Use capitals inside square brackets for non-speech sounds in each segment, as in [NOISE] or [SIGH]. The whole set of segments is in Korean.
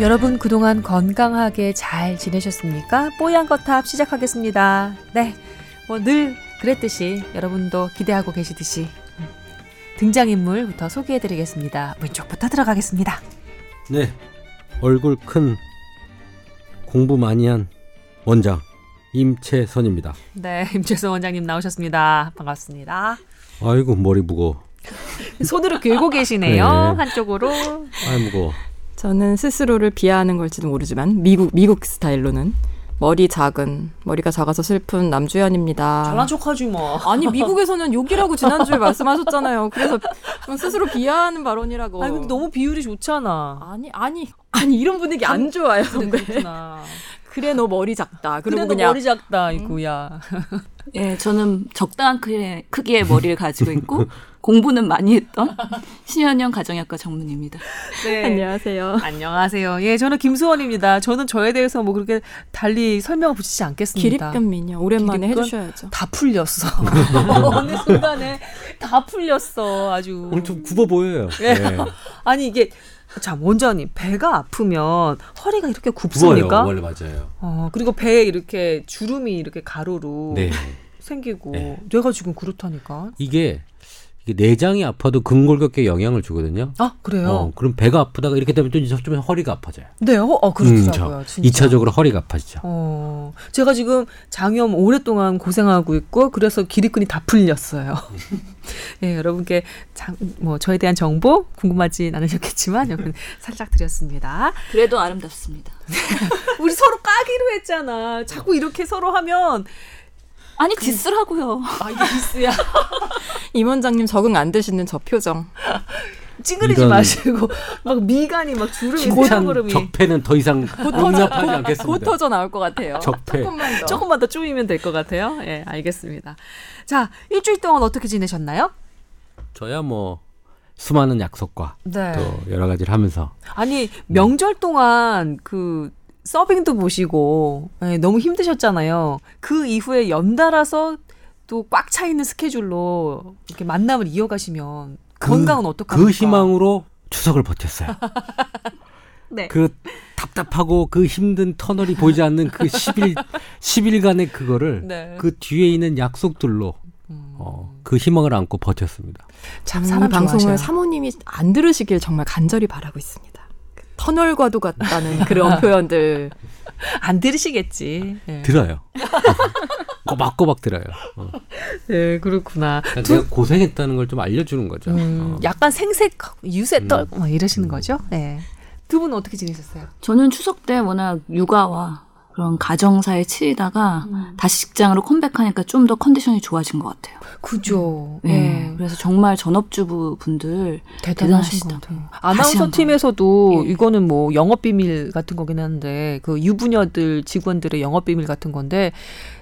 여러분 그동안 건강하게 잘 지내셨습니까? 뽀얀 거탑 시작하겠습니다. 네, 뭐 늘 그랬듯이 여러분도 기대하고 계시듯이 등장인물부터 소개해드리겠습니다. 왼쪽부터 들어가겠습니다. 네, 얼굴 큰 공부 많이 한 원장 임채선입니다. 네, [LAUGHS] 임채선 원장님 나오셨습니다. 반갑습니다. 아이고 머리 무거. [LAUGHS] 손으로 긁고 계시네요. 네. 한쪽으로. 아 무거. 저는 스스로를 비하하는 걸지도 모르지만 미국 미국 스타일로는 머리 작은 머리가 작아서 슬픈 남주현입니다. 잘난 척하지 뭐. 아니 미국에서는 욕이라고 지난주에 말씀하셨잖아요. 그래서 스스로 비하하는 발언이라고. 아니 근데 너무 비율이 좋잖아. 아니 아니 아니 이런 분위기 안 좋아요. 그래, 그렇구나. 그래 너 머리 작다. 그리고 그래, 그냥 머리 작다 이거야. 예, 저는 적당한 크기의, 크기의 머리를 가지고 있고 [LAUGHS] 공부는 많이 했던 [LAUGHS] 신현영 가정의학과 전문입니다. 네. 안녕하세요. 안녕하세요. 예, 저는 김수원입니다. 저는 저에 대해서 뭐 그렇게 달리 설명을 붙이지 않겠습니다. 미녀 오랜만에 해주셔야죠. 다 풀렸어. [LAUGHS] [LAUGHS] 어느 순간에 다 풀렸어. 아주. 오늘 좀 굽어 보여요. 네. 네. 아니 이게 자 원장님 배가 아프면 허리가 이렇게 굽습니까? 굽어요, 원래 맞아요. 어 그리고 배에 이렇게 주름이 이렇게 가로로 네. 생기고 네. 뇌가 지금 그렇다니까. 이게 내장이 아파도 근골격계에 영향을 주거든요. 아 그래요? 어, 그럼 배가 아프다가 이렇게 되면 좀, 좀 허리가 아파져요. 네, 어, 어 그렇더라고요. 음, 진짜. 2차적으로 허리가 아파지죠. 어, 제가 지금 장염 오랫동안 고생하고 있고 그래서 기립근이 다 풀렸어요. [LAUGHS] 예, 여러분께 장, 뭐 저에 대한 정보 궁금하진 않으셨겠지만 여러분 살짝 드렸습니다. 그래도 아름답습니다. [LAUGHS] 우리 서로 까기로 했잖아. 자꾸 이렇게 서로 하면 아니 그 디스라고요. 아 이게 디스야. [LAUGHS] 임 원장님 적응 안 되시는 저 표정. 찌그리지 마시고 막 미간이 막 주름이 고름이 적폐는 더 이상 [LAUGHS] 용납하지 않겠습니다. 곧 터져 나올 것 같아요. 적폐 조금만 더 조금만 더 쪼이면 될 것 같아요. 예, 네, 알겠습니다. 자, 일주일 동안 어떻게 지내셨나요? 저야 뭐 수많은 약속과 네. 또 여러 가지를 하면서 아니 명절 동안 그 서빙도 보시고 네, 너무 힘드셨잖아요. 그 이후에 연달아서 또 꽉 차 있는 스케줄로 이렇게 만남을 이어가시면 그, 건강은 어떡합니까? 그 희망으로 추석을 버텼어요. [LAUGHS] 네. 그 답답하고 그 힘든 터널이 보이지 않는 그 10일 10일간의 그거를 네. 그 뒤에 있는 약속들로 음. 어, 그 희망을 안고 버텼습니다. 참 사람 방송을 사모님이 안 들으시길 정말 간절히 바라고 있습니다. 터널과도 같다는 그런 표현들 [LAUGHS] 안 들으시겠지. 네. 들어요. [LAUGHS] 꼬박꼬박 들어요. 어. 네, 그렇구나. 그러니까 두... 내가 고생했다는 걸 좀 알려주는 거죠. 음, 어. 약간 생색, 유세 떨, 음. 막 이러시는 음. 거죠. 네. 두 분은 어떻게 지내셨어요? 저는 추석 때 워낙 육아와 그런 가정사에 치이다가 음. 다시 직장으로 컴백하니까 좀 더 컨디션이 좋아진 것 같아요. 그죠. 네. 네. 그래서 정말 전업주부 분들 같아요. 아나운서 팀에서도 예. 이거는 뭐 영업 비밀 같은 거긴 한데 그 유부녀들 직원들의 영업 비밀 같은 건데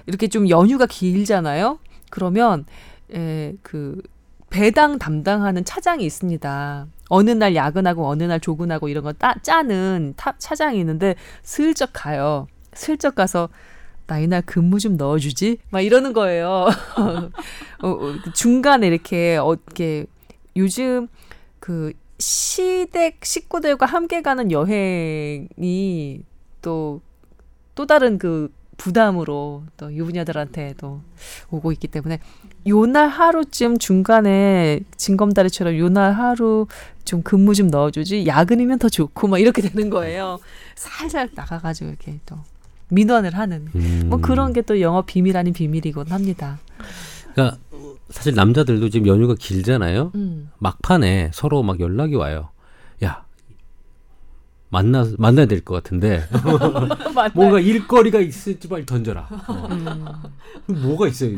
이렇게 좀 연휴가 길잖아요. 그러면 에, 그 배당 담당하는 차장이 있습니다. 어느 날 야근하고 어느 날 조근하고 이런 거 따, 짜는 타, 차장이 있는데 슬쩍 가요. 슬쩍 가서 나 이날 근무 좀 넣어주지? 막 이러는 거예요. [LAUGHS] 어, 어, 중간에 이렇게, 어, 이렇게, 요즘 그 시댁 식구들과 함께 가는 여행이 또, 또 다른 그 부담으로 또 유부녀들한테도 오고 있기 때문에 요날 하루쯤 중간에 진검다리처럼 요날 하루 좀 근무 좀 넣어주지 야근이면 더 좋고 막 이렇게 되는 거예요. 살살 나가가지고 이렇게 또 민원을 하는 음. 뭐 그런 게 또 영업 비밀 아닌 비밀이곤 합니다. 그러니까 사실 남자들도 지금 연휴가 길잖아요. 음. 막판에 서로 막 연락이 와요. 야 만나 만나야 될 것 같은데 [LAUGHS] 뭔가 일거리가 있을지 빨리 던져라. 어. 음. 뭐가 있어요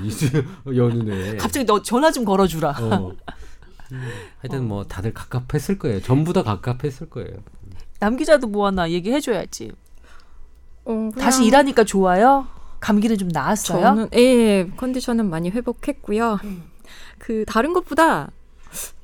연휴에? 갑자기 너 전화 좀 걸어주라. 어. 하여튼 뭐 다들 갑갑했을 거예요. 전부 다 갑갑했을 거예요. 남 기자도 뭐 하나 얘기해줘야지. 어, 다시 일하니까 좋아요? 감기는 좀 나았어요? 저는 예, 컨디션은 많이 회복했고요. 음. 그 다른 것보다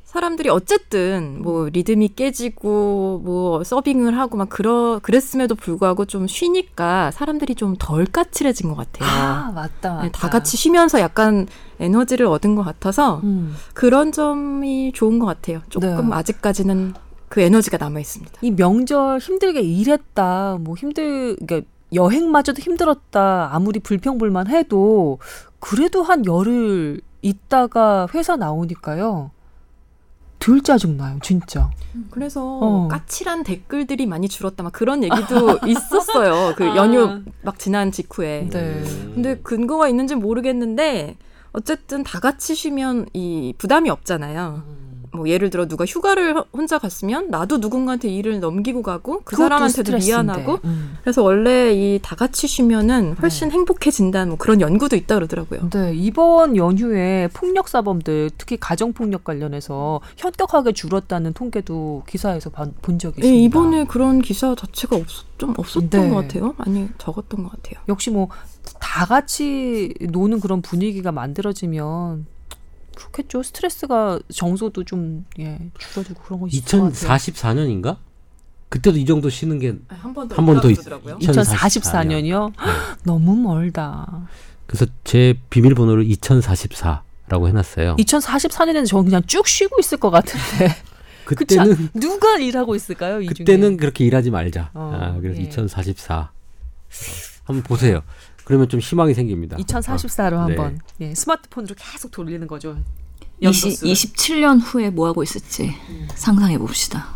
사람들이 어쨌든 뭐 리듬이 깨지고 뭐 서빙을 하고 막 그러 그랬음에도 불구하고 좀 쉬니까 사람들이 좀 덜 까칠해진 것 같아요. 아 맞다, 맞다. 네, 다 같이 쉬면서 약간 에너지를 얻은 것 같아서 음. 그런 점이 좋은 것 같아요. 조금 네. 아직까지는 그 에너지가 남아 있습니다. 이 명절 힘들게 일했다, 뭐 힘들, 그러니까 여행마저도 힘들었다, 아무리 불평불만 해도 그래도 한 열흘 있다가 회사 나오니까요. 덜 짜증나요, 진짜. 그래서 어. 까칠한 댓글들이 많이 줄었다, 막 그런 얘기도 [LAUGHS] 있었어요. 그 연휴 아. 막 지난 직후에. 네. 근데 근거가 있는지 모르겠는데 어쨌든 다 같이 쉬면 이 부담이 없잖아요. 음. 뭐 예를 들어 누가 휴가를 혼자 갔으면 나도 누군가한테 일을 넘기고 가고 그 사람한테도 스트레스인데. 미안하고 음. 그래서 원래 이 다 같이 쉬면은 훨씬 네. 행복해진다는 뭐 그런 연구도 있다 그러더라고요. 네 이번 연휴에 폭력 사범들 특히 가정 폭력 관련해서 현격하게 줄었다는 통계도 기사에서 본 적이 네, 있습니다. 네, 이번에 그런 기사 자체가 없었 좀 없었던 네. 것 같아요. 아니 적었던 것 같아요. 역시 뭐 다 같이 노는 그런 분위기가 만들어지면 그렇겠죠. 스트레스가 정서도 좀 예, 줄어들고 그런 거 있을 2044년인가? 그때도 이 정도 쉬는 게 한 번 더 있더라고요. 2044년 이요? 네. [GASPS] 너무 멀다. 그래서 제 비밀번호를 2044라고 해놨어요. 2044년에는 저 그냥 쭉 쉬고 있을 것 같은데. [LAUGHS] 그때는 누가 일하고 있을까요? 그때는 중에? 그렇게 일하지 말자. 어, 아, 그래서 예. 2044 한번 보세요. 그러면 좀 희망이 생깁니다. 2044로 아, 한번 네. 예, 스마트폰으로 계속 돌리는 거죠. 20, 27년 후에 뭐 하고 있을지 음. 상상해 봅시다.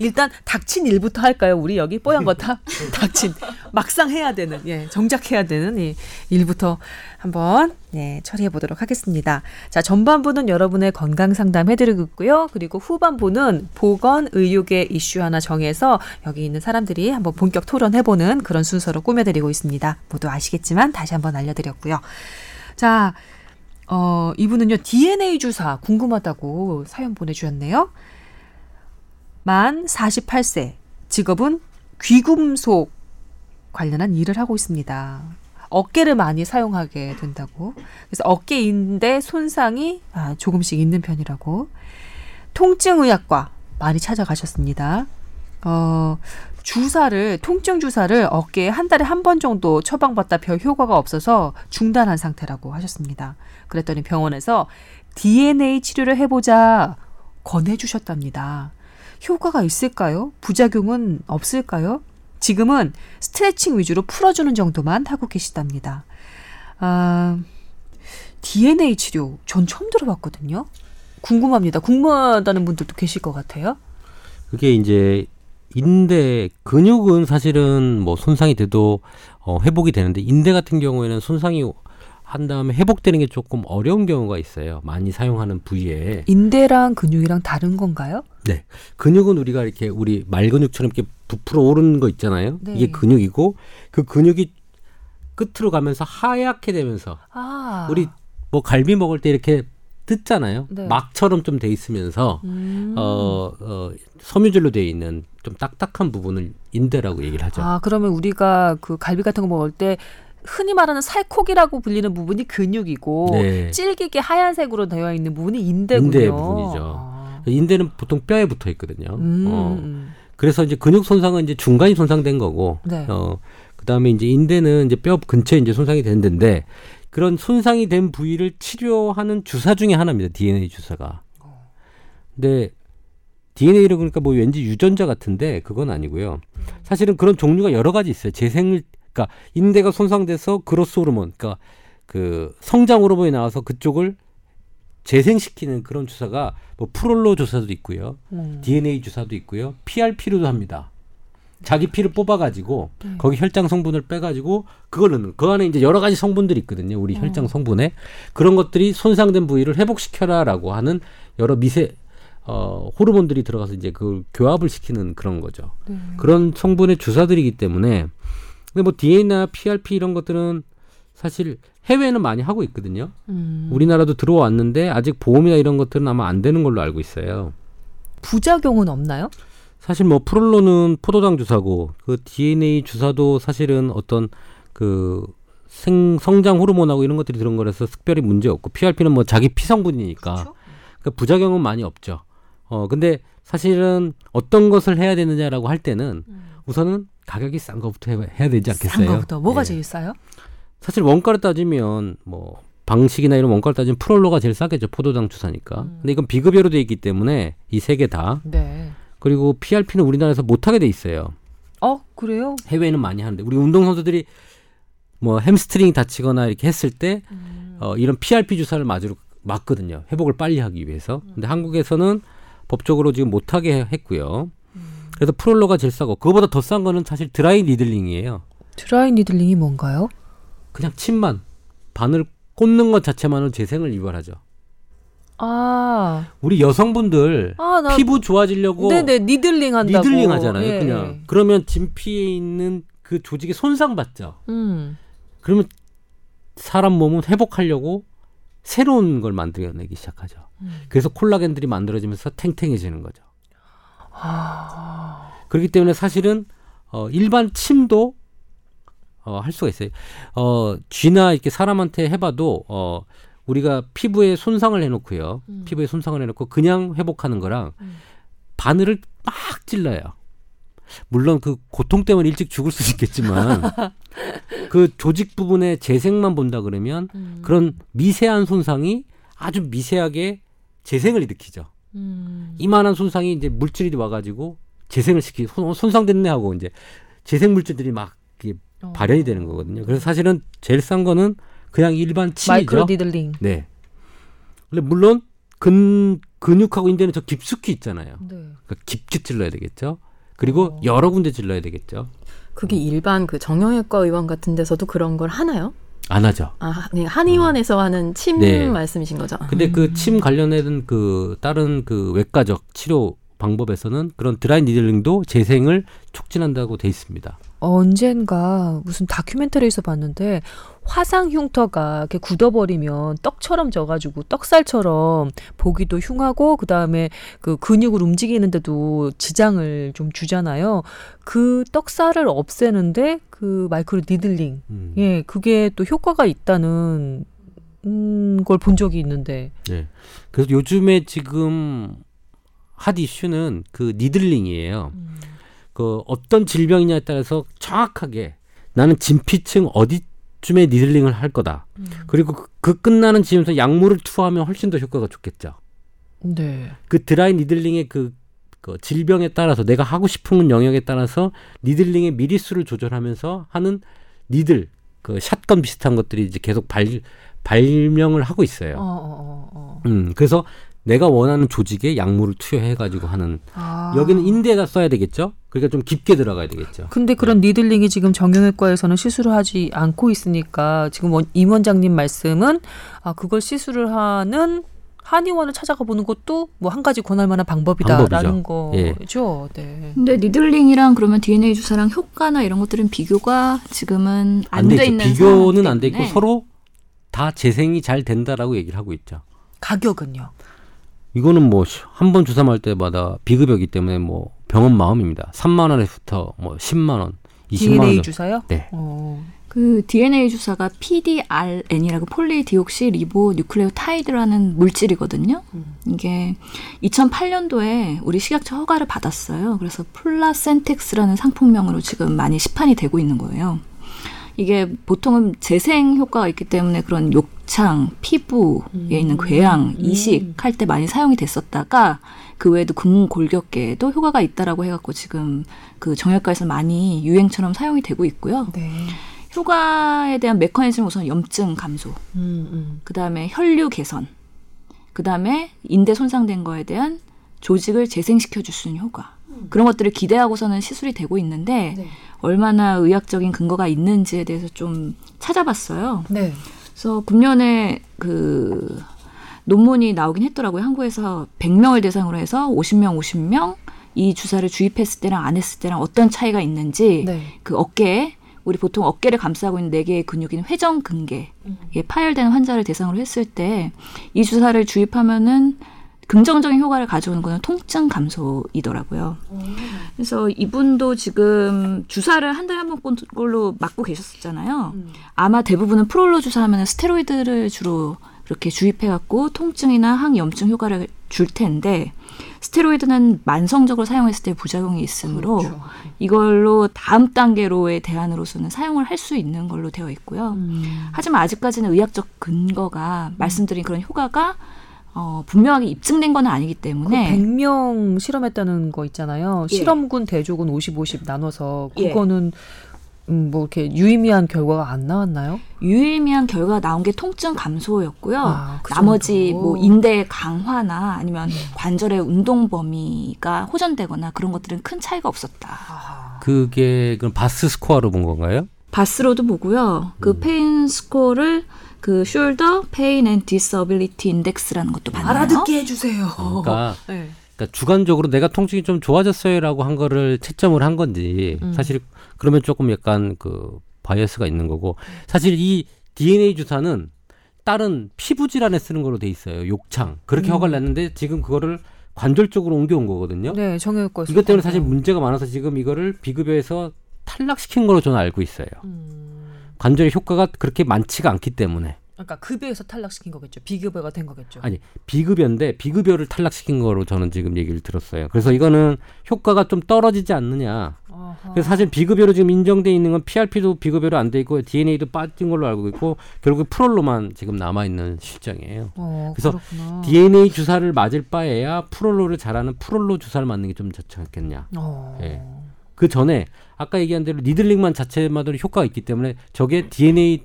일단 닥친 일부터 할까요? 우리 여기 뽀얀 거다 [LAUGHS] 닥친 막상 해야 되는 예 정작 해야 되는 이 일부터 한번 예 처리해 보도록 하겠습니다. 자 전반부는 여러분의 건강 상담 해드리고요. 그리고 후반부는 보건 의료계 이슈 하나 정해서 여기 있는 사람들이 한번 본격 토론해 보는 그런 순서로 꾸며드리고 있습니다. 모두 아시겠지만 다시 한번 알려드렸고요. 자. 어, 이분은요, DNA 주사 궁금하다고 사연 보내주셨네요. 만 48세, 직업은 귀금속 관련한 일을 하고 있습니다. 어깨를 많이 사용하게 된다고. 그래서 어깨인대 손상이 아, 조금씩 있는 편이라고. 통증의학과 많이 찾아가셨습니다. 어, 주사를, 통증 주사를 어깨에 한 달에 한 번 정도 처방받다 별 효과가 없어서 중단한 상태라고 하셨습니다. 그랬더니 병원에서 DNA 치료를 해보자 권해주셨답니다. 효과가 있을까요? 부작용은 없을까요? 지금은 스트레칭 위주로 풀어주는 정도만 하고 계시답니다. 아, DNA 치료 전 처음 들어봤거든요. 궁금합니다. 궁금하다는 분들도 계실 것 같아요. 그게 이제 인대 근육은 사실은 뭐 손상이 돼도 어, 회복이 되는데 인대 같은 경우에는 손상이 한 다음에 회복되는 게 조금 어려운 경우가 있어요. 많이 사용하는 부위에. 인대랑 근육이랑 다른 건가요? 네. 근육은 우리가 이렇게 우리 말 근육처럼 이렇게 부풀어 오르는 거 있잖아요. 네. 이게 근육이고 그 근육이 끝으로 가면서 하얗게 되면서 아. 우리 뭐 갈비 먹을 때 이렇게 뜯잖아요. 네. 막처럼 좀 돼 있으면서 음. 어, 어 섬유질로 돼 있는 좀 딱딱한 부분을 인대라고 얘기를 하죠. 아 그러면 우리가 그 갈비 같은 거 먹을 때 흔히 말하는 살코기라고 불리는 부분이 근육이고 네. 질기게 하얀색으로 되어 있는 부분이 인대군요. 인대 부분이죠. 아. 인대는 보통 뼈에 붙어 있거든요. 음. 어. 그래서 이제 근육 손상은 이제 중간이 손상된 거고, 네. 어, 그 다음에 이제 인대는 이제 뼈 근처에 이제 손상이 되는데 그런 손상이 된 부위를 치료하는 주사 중에 하나입니다. DNA 주사가. 근데 DNA를 그러니까 뭐 왠지 유전자 같은데 그건 아니고요. 사실은 그런 종류가 여러 가지 있어요. 재생을 그러니까 인대가 손상돼서 그로스 호르몬, 그러니까 그 성장 호르몬이 나와서 그쪽을 재생시키는 그런 주사가 뭐 프롤로 주사도 있고요, 음. DNA 주사도 있고요, PRP로도 합니다. 자기 피를 뽑아가지고 네. 거기 혈장 성분을 빼가지고 그걸 넣는 그 안에 이제 여러 가지 성분들이 있거든요. 우리 어. 혈장 성분에 그런 것들이 손상된 부위를 회복시켜라라고 하는 여러 미세 어, 호르몬들이 들어가서 이제 그 교합을 시키는 그런 거죠. 네. 그런 성분의 주사들이기 때문에 근데 뭐 DNA나 PRP 이런 것들은 사실 해외에는 많이 하고 있거든요. 음. 우리나라도 들어왔는데 아직 보험이나 이런 것들은 아마 안 되는 걸로 알고 있어요. 부작용은 없나요? 사실 뭐 프롤로는 포도당 주사고 그 DNA 주사도 사실은 어떤 그 생, 성장 호르몬하고 이런 것들이 들은 거라서 특별히 문제 없고 PRP는 뭐 자기 피 성분이니까? 그 부작용은 많이 없죠. 어 근데 사실은 어떤 것을 해야 되느냐라고 할 때는 음. 우선은 가격이 싼 것부터 해야 되지 않겠어요? 싼 것부터 뭐가 예. 제일 싸요? 사실 원가를 따지면 뭐 방식이나 이런 원가를 따지면 prolo가 제일 싸겠죠. 포도당 주사니까. 음. 근데 이건 비급여로 돼 있기 때문에 이 세 개 다. 네. 그리고 PRP는 우리나라에서 못하게 돼 있어요. 어 그래요? 해외에는 많이 하는데 우리 운동 선수들이 뭐 햄스트링 다치거나 이렇게 했을 때 음. 어, 이런 PRP 주사를 맞으러 맞거든요. 회복을 빨리 하기 위해서. 근데 한국에서는 법적으로 지금 못하게 했고요. 음. 그래서 prolo가 제일 싸고 그거보다 더 싼 거는 사실 dry needling이에요. dry needling이 뭔가요? 그냥 침만 바늘 꽂는 것 자체만으로 재생을 유발하죠. 아. 우리 여성분들 아, 나... 피부 좋아지려고 네네 needling 한다고 needling 하잖아요. 예. 그냥 그러면 진피에 있는 그 조직이 손상 받죠. 음. 그러면 사람 몸은 회복하려고 새로운 걸 만들어내기 시작하죠. 음. 그래서 콜라겐들이 만들어지면서 탱탱해지는 거죠. 아... 그렇기 때문에 사실은 어, 일반 침도 어, 할 수가 있어요. 어, 쥐나 이렇게 사람한테 해봐도 어, 우리가 피부에 손상을 해놓고요. 음. 피부에 손상을 해놓고 그냥 회복하는 거랑 음. 바늘을 막 찔러요. 물론 그 고통 때문에 일찍 죽을 수 있겠지만 [LAUGHS] 그 조직 부분의 재생만 본다 그러면 음. 그런 미세한 손상이 아주 미세하게 재생을 일으키죠. 음. 이만한 손상이 이제 물질이 와가지고 재생을 시키 손상됐네 하고 이제 재생 물질들이 막 어. 발현이 되는 거거든요. 그래서 사실은 제일 싼 거는 그냥 일반 침이죠. micro needling. 네. 근데 물론 근 근육하고 인대는 저 깊숙이 있잖아요. 네. 그러니까 깊게 찔러야 되겠죠. 그리고 어. 여러 군데 찔러야 되겠죠. 그게 일반 그 정형외과 의원 같은 데서도 그런 걸 하나요? 안 하죠. 아, 네, 한의원에서 음. 하는 침 네. 말씀이신 거죠. 근데 그 침 관련된 그 다른 그 외과적 치료 방법에서는 그런 드라이 니들링도 재생을 촉진한다고 돼 있습니다. 언젠가 무슨 다큐멘터리에서 봤는데 화상 흉터가 이렇게 굳어버리면 떡처럼 져가지고 떡살처럼 보기도 흉하고 그 다음에 그 근육을 움직이는데도 지장을 좀 주잖아요. 그 튼살을 없애는데 그 micro needling, 음. 예, 그게 또 효과가 있다는 음, 걸 본 적이 있는데. 네. 그래서 요즘에 지금 hot issue는 그 needling이에요. 음. 그 어떤 질병이냐에 따라서 정확하게 나는 진피층 어디쯤에 needling을 할 거다. 음. 그리고 그, 그 끝나는 지점에서 약물을 투하하면 훨씬 더 효과가 좋겠죠. 네. 그 dry needling의 그, 그 질병에 따라서 내가 하고 싶은 영역에 따라서 needling의 미리수를 조절하면서 하는 needle 그 shotgun 비슷한 것들이 이제 계속 발 발명을 하고 있어요. 어, 어, 어, 어. 음, 그래서 내가 원하는 조직에 약물을 투여해가지고 하는 아. 여기는 인대에다 써야 되겠죠. 그러니까 좀 깊게 들어가야 되겠죠. 근데 그런 네. needling이 지금 정형외과에서는 시술을 하지 않고 있으니까 지금 원, 임 원장님 말씀은 아 그걸 시술을 하는 한의원을 찾아가 보는 것도 뭐 한 가지 권할 만한 방법이다라는 예. 거죠. 예. 네. 근데 needling이랑 그러면 DNA 주사랑 효과나 이런 것들은 비교가 지금은 안 돼 있는 비교는 안 돼 있고 서로 다 재생이 잘 된다라고 얘기를 하고 있죠. 가격은요? 이거는 뭐 한 번 주사 맞을 때마다 비급여기 때문에 뭐 병원 마음입니다. 3만 원에서부터 뭐 10만 원, 20만 원. DNA 주사요? 네. 어. 그 DNA 주사가 PDRN이라고 polydeoxyribonucleotide라는 물질이거든요. 음. 이게 2008년도에 우리 식약처 허가를 받았어요. 그래서 Placentex라는 상품명으로 지금 많이 시판이 되고 있는 거예요. 이게 보통은 재생 효과가 있기 때문에 그런 욕창, 피부에 음. 있는 궤양, 음. 이식 할 때 많이 사용이 됐었다가 그 외에도 근골격계에도 효과가 있다라고 해갖고 지금 그 정형외과에서 많이 유행처럼 사용이 되고 있고요. 네. 효과에 대한 메커니즘 우선 염증 감소, 음, 음. 그 다음에 혈류 개선, 그 다음에 인대 손상된 거에 대한 조직을 재생시켜 줄 수 있는 효과. 음. 그런 것들을 기대하고서는 시술이 되고 있는데 네. 얼마나 의학적인 근거가 있는지에 대해서 좀 찾아봤어요. 네. 그래서 금년에 그 논문이 나오긴 했더라고요. 한국에서 100명을 대상으로 해서 50명, 50명 이 주사를 주입했을 때랑 안 했을 때랑 어떤 차이가 있는지 네. 그 어깨에 우리 보통 어깨를 감싸고 있는 네 개의 근육인 회전 근개에 음. 파열되는 환자를 대상으로 했을 때 이 주사를 주입하면은 긍정적인 효과를 가져오는 거는 통증 감소이더라고요. 그래서 이분도 지금 주사를 한 달에 한 번꼴로 맞고 계셨었잖아요. 음. 아마 대부분은 프롤로 주사하면 스테로이드를 주로 이렇게 주입해갖고 통증이나 항염증 효과를 줄 텐데 스테로이드는 만성적으로 사용했을 때 부작용이 있으므로 그렇죠. 이걸로 다음 단계로의 대안으로서는 사용을 할 수 있는 걸로 되어 있고요. 음. 하지만 아직까지는 의학적 근거가 음. 말씀드린 그런 효과가 어, 분명하게 입증된 건 아니기 때문에 그 100명 실험했다는 거 있잖아요. 예. 실험군 대조군 50, 50 나눠서 예. 그거는 예. 음, 뭐 이렇게 유의미한 결과가 안 나왔나요? 유의미한 결과가 나온 게 통증 감소였고요. 아, 그 나머지 뭐 인대 강화나 아니면 음. 관절의 운동 범위가 호전되거나 그런 것들은 큰 차이가 없었다. 아. 그게 그럼 VAS score로 본 건가요? VAS로도 보고요. 그 음. pain score를 그 Shoulder Pain and Disability Index라는 것도 봤나요? 알아듣게 해주세요. 그러니까, [LAUGHS] 네. 그러니까 주관적으로 내가 통증이 좀 좋아졌어요라고 한 거를 채점을 한 건지 음. 사실 그러면 조금 약간 그 bias가 있는 거고 사실 이 DNA 주사는 다른 피부 질환에 쓰는 걸로 돼 있어요. 욕창 그렇게 음. 허가를 냈는데 지금 그거를 관절 쪽으로 옮겨온 거거든요. 네, 정형외과. 이것 때문에 사실 문제가 많아서 지금 이거를 비급여에서 탈락시킨 걸로 저는 알고 있어요. 음. 관절의 효과가 그렇게 많지가 않기 때문에. 그러니까 급여에서 탈락시킨 거겠죠. 비급여가 된 거겠죠. 아니 비급여인데 비급여를 탈락시킨 거로 저는 지금 얘기를 들었어요. 그래서 이거는 효과가 좀 떨어지지 않느냐. 그래서 사실 비급여로 지금 인정돼 있는 건 PRP도 비급여로 안 돼 있고 DNA도 빠진 걸로 알고 있고 결국 프롤로만 지금 남아 있는 실정이에요. 어, 그래서 그렇구나. DNA 주사를 맞을 바에야 프롤로를 잘하는 프롤로 주사를 맞는 게 좀 좋지 않겠냐. 어. 예. 그 전에 아까 얘기한 대로 니들링만 자체만으로 효과가 있기 때문에 저게 DNA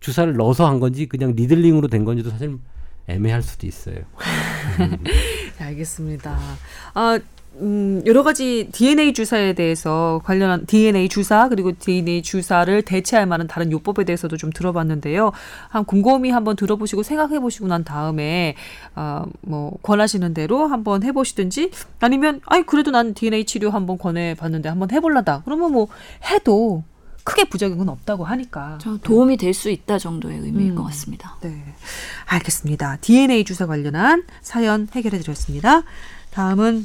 주사를 넣어서 한 건지 그냥 니들링으로 된 건지도 사실 애매할 수도 있어요. [LAUGHS] 네, 알겠습니다. 아, 음, 여러 가지 DNA 주사에 대해서 관련한 DNA 주사 그리고 DNA 주사를 대체할 만한 다른 요법에 대해서도 좀 들어봤는데요. 한 곰곰이 한번 들어보시고 생각해 보시고 난 다음에 어, 뭐 권하시는 대로 한번 해 보시든지 아니면 아이 그래도 난 DNA 치료 한번 권해 봤는데 한번 해 볼라다. 그러면 뭐 해도 크게 부작용은 없다고 하니까 도움이 될 수 있다 정도의 의미일 음, 것 같습니다. 네, 알겠습니다. DNA 주사 관련한 사연 해결해 드렸습니다. 다음은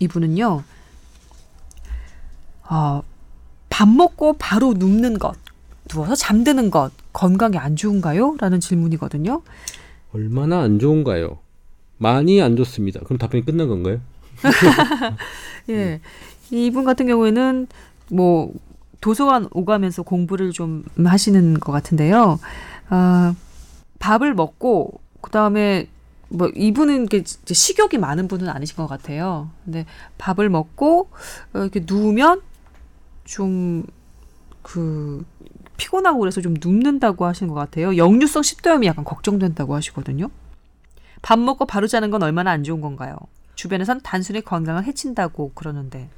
이분은요, 어, 밥 먹고 바로 눕는 것, 누워서 잠드는 것 건강에 안 좋은가요? 라는 질문이거든요. 얼마나 안 좋은가요? 많이 안 좋습니다. 그럼 답변이 끝난 건가요? [LAUGHS] 예. 이분 같은 경우에는 뭐 도서관 오가면서 공부를 좀 하시는 것 같은데요. 아, 밥을 먹고 그 다음에 뭐 이분은 식욕이 많은 분은 아니신 것 같아요. 근데 밥을 먹고 어, 이렇게 누우면 좀 그 피곤하고 그래서 좀 눕는다고 하시는 것 같아요. 역류성 식도염이 약간 걱정된다고 하시거든요. 밥 먹고 바로 자는 건 얼마나 안 좋은 건가요? 주변에선 단순히 건강을 해친다고 그러는데.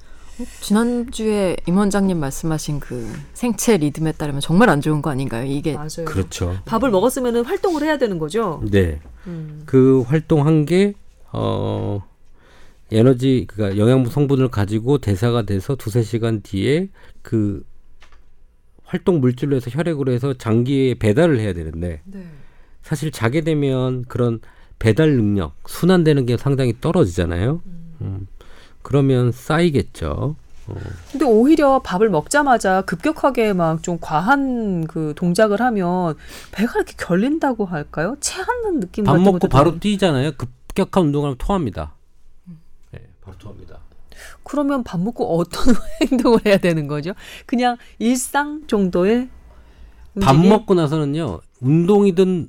지난주에 임 원장님 말씀하신 그 생체 리듬에 따르면 정말 안 좋은 거 아닌가요? 이게 맞아요. 그렇죠. 밥을 먹었으면 활동을 해야 되는 거죠. 네. 음. 그 활동한 게 어. 에너지 그니까 영양분 성분을 가지고 대사가 돼서 두세 시간 뒤에 그 활동 물질로 해서 혈액으로 해서 장기에 배달을 해야 되는데 네. 사실 자게 되면 그런 배달 능력 순환되는 게 상당히 떨어지잖아요. 음. 음. 그러면 쌓이겠죠. 어. 근데 오히려 밥을 먹자마자 급격하게 막 좀 과한 그 동작을 하면 배가 이렇게 결린다고 할까요? 체하는 느낌 밥 먹고 바로 뛰잖아요. 급격한 운동을 하면 토합니다. 네, 바로 토합니다. 그러면 밥 먹고 어떤 [LAUGHS] 행동을 해야 되는 거죠? 그냥 일상 정도의 움직임? 밥 먹고 나서는요. 운동이든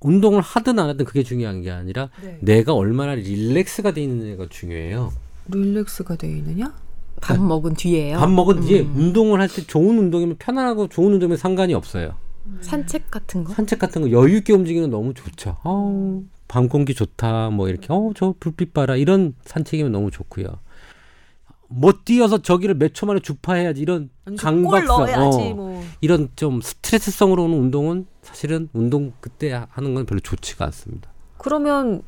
운동을 하든 안 하든 그게 중요한 게 아니라 네. 내가 얼마나 릴렉스가 돼 있느냐가 중요해요. 릴렉스가 돼 있느냐? 밥 먹은 뒤에요. 밥 먹은 뒤에 음. 운동을 할 때 좋은 운동이면 편안하고 좋은 운동이면 상관이 없어요. 음. 산책 같은 거? 산책 같은 거 여유 있게 움직이는 너무 좋죠. 어, 밤 공기 좋다. 뭐 이렇게 어 저 불빛 봐라 이런 산책이면 너무 좋고요. 못뭐 뛰어서 저기를 몇 초 만에 주파해야지 이런 강박성 어, 뭐. 이런 좀 스트레스성으로 오는 운동은 사실은 운동 그때 하는 건 별로 좋지가 않습니다. 그러면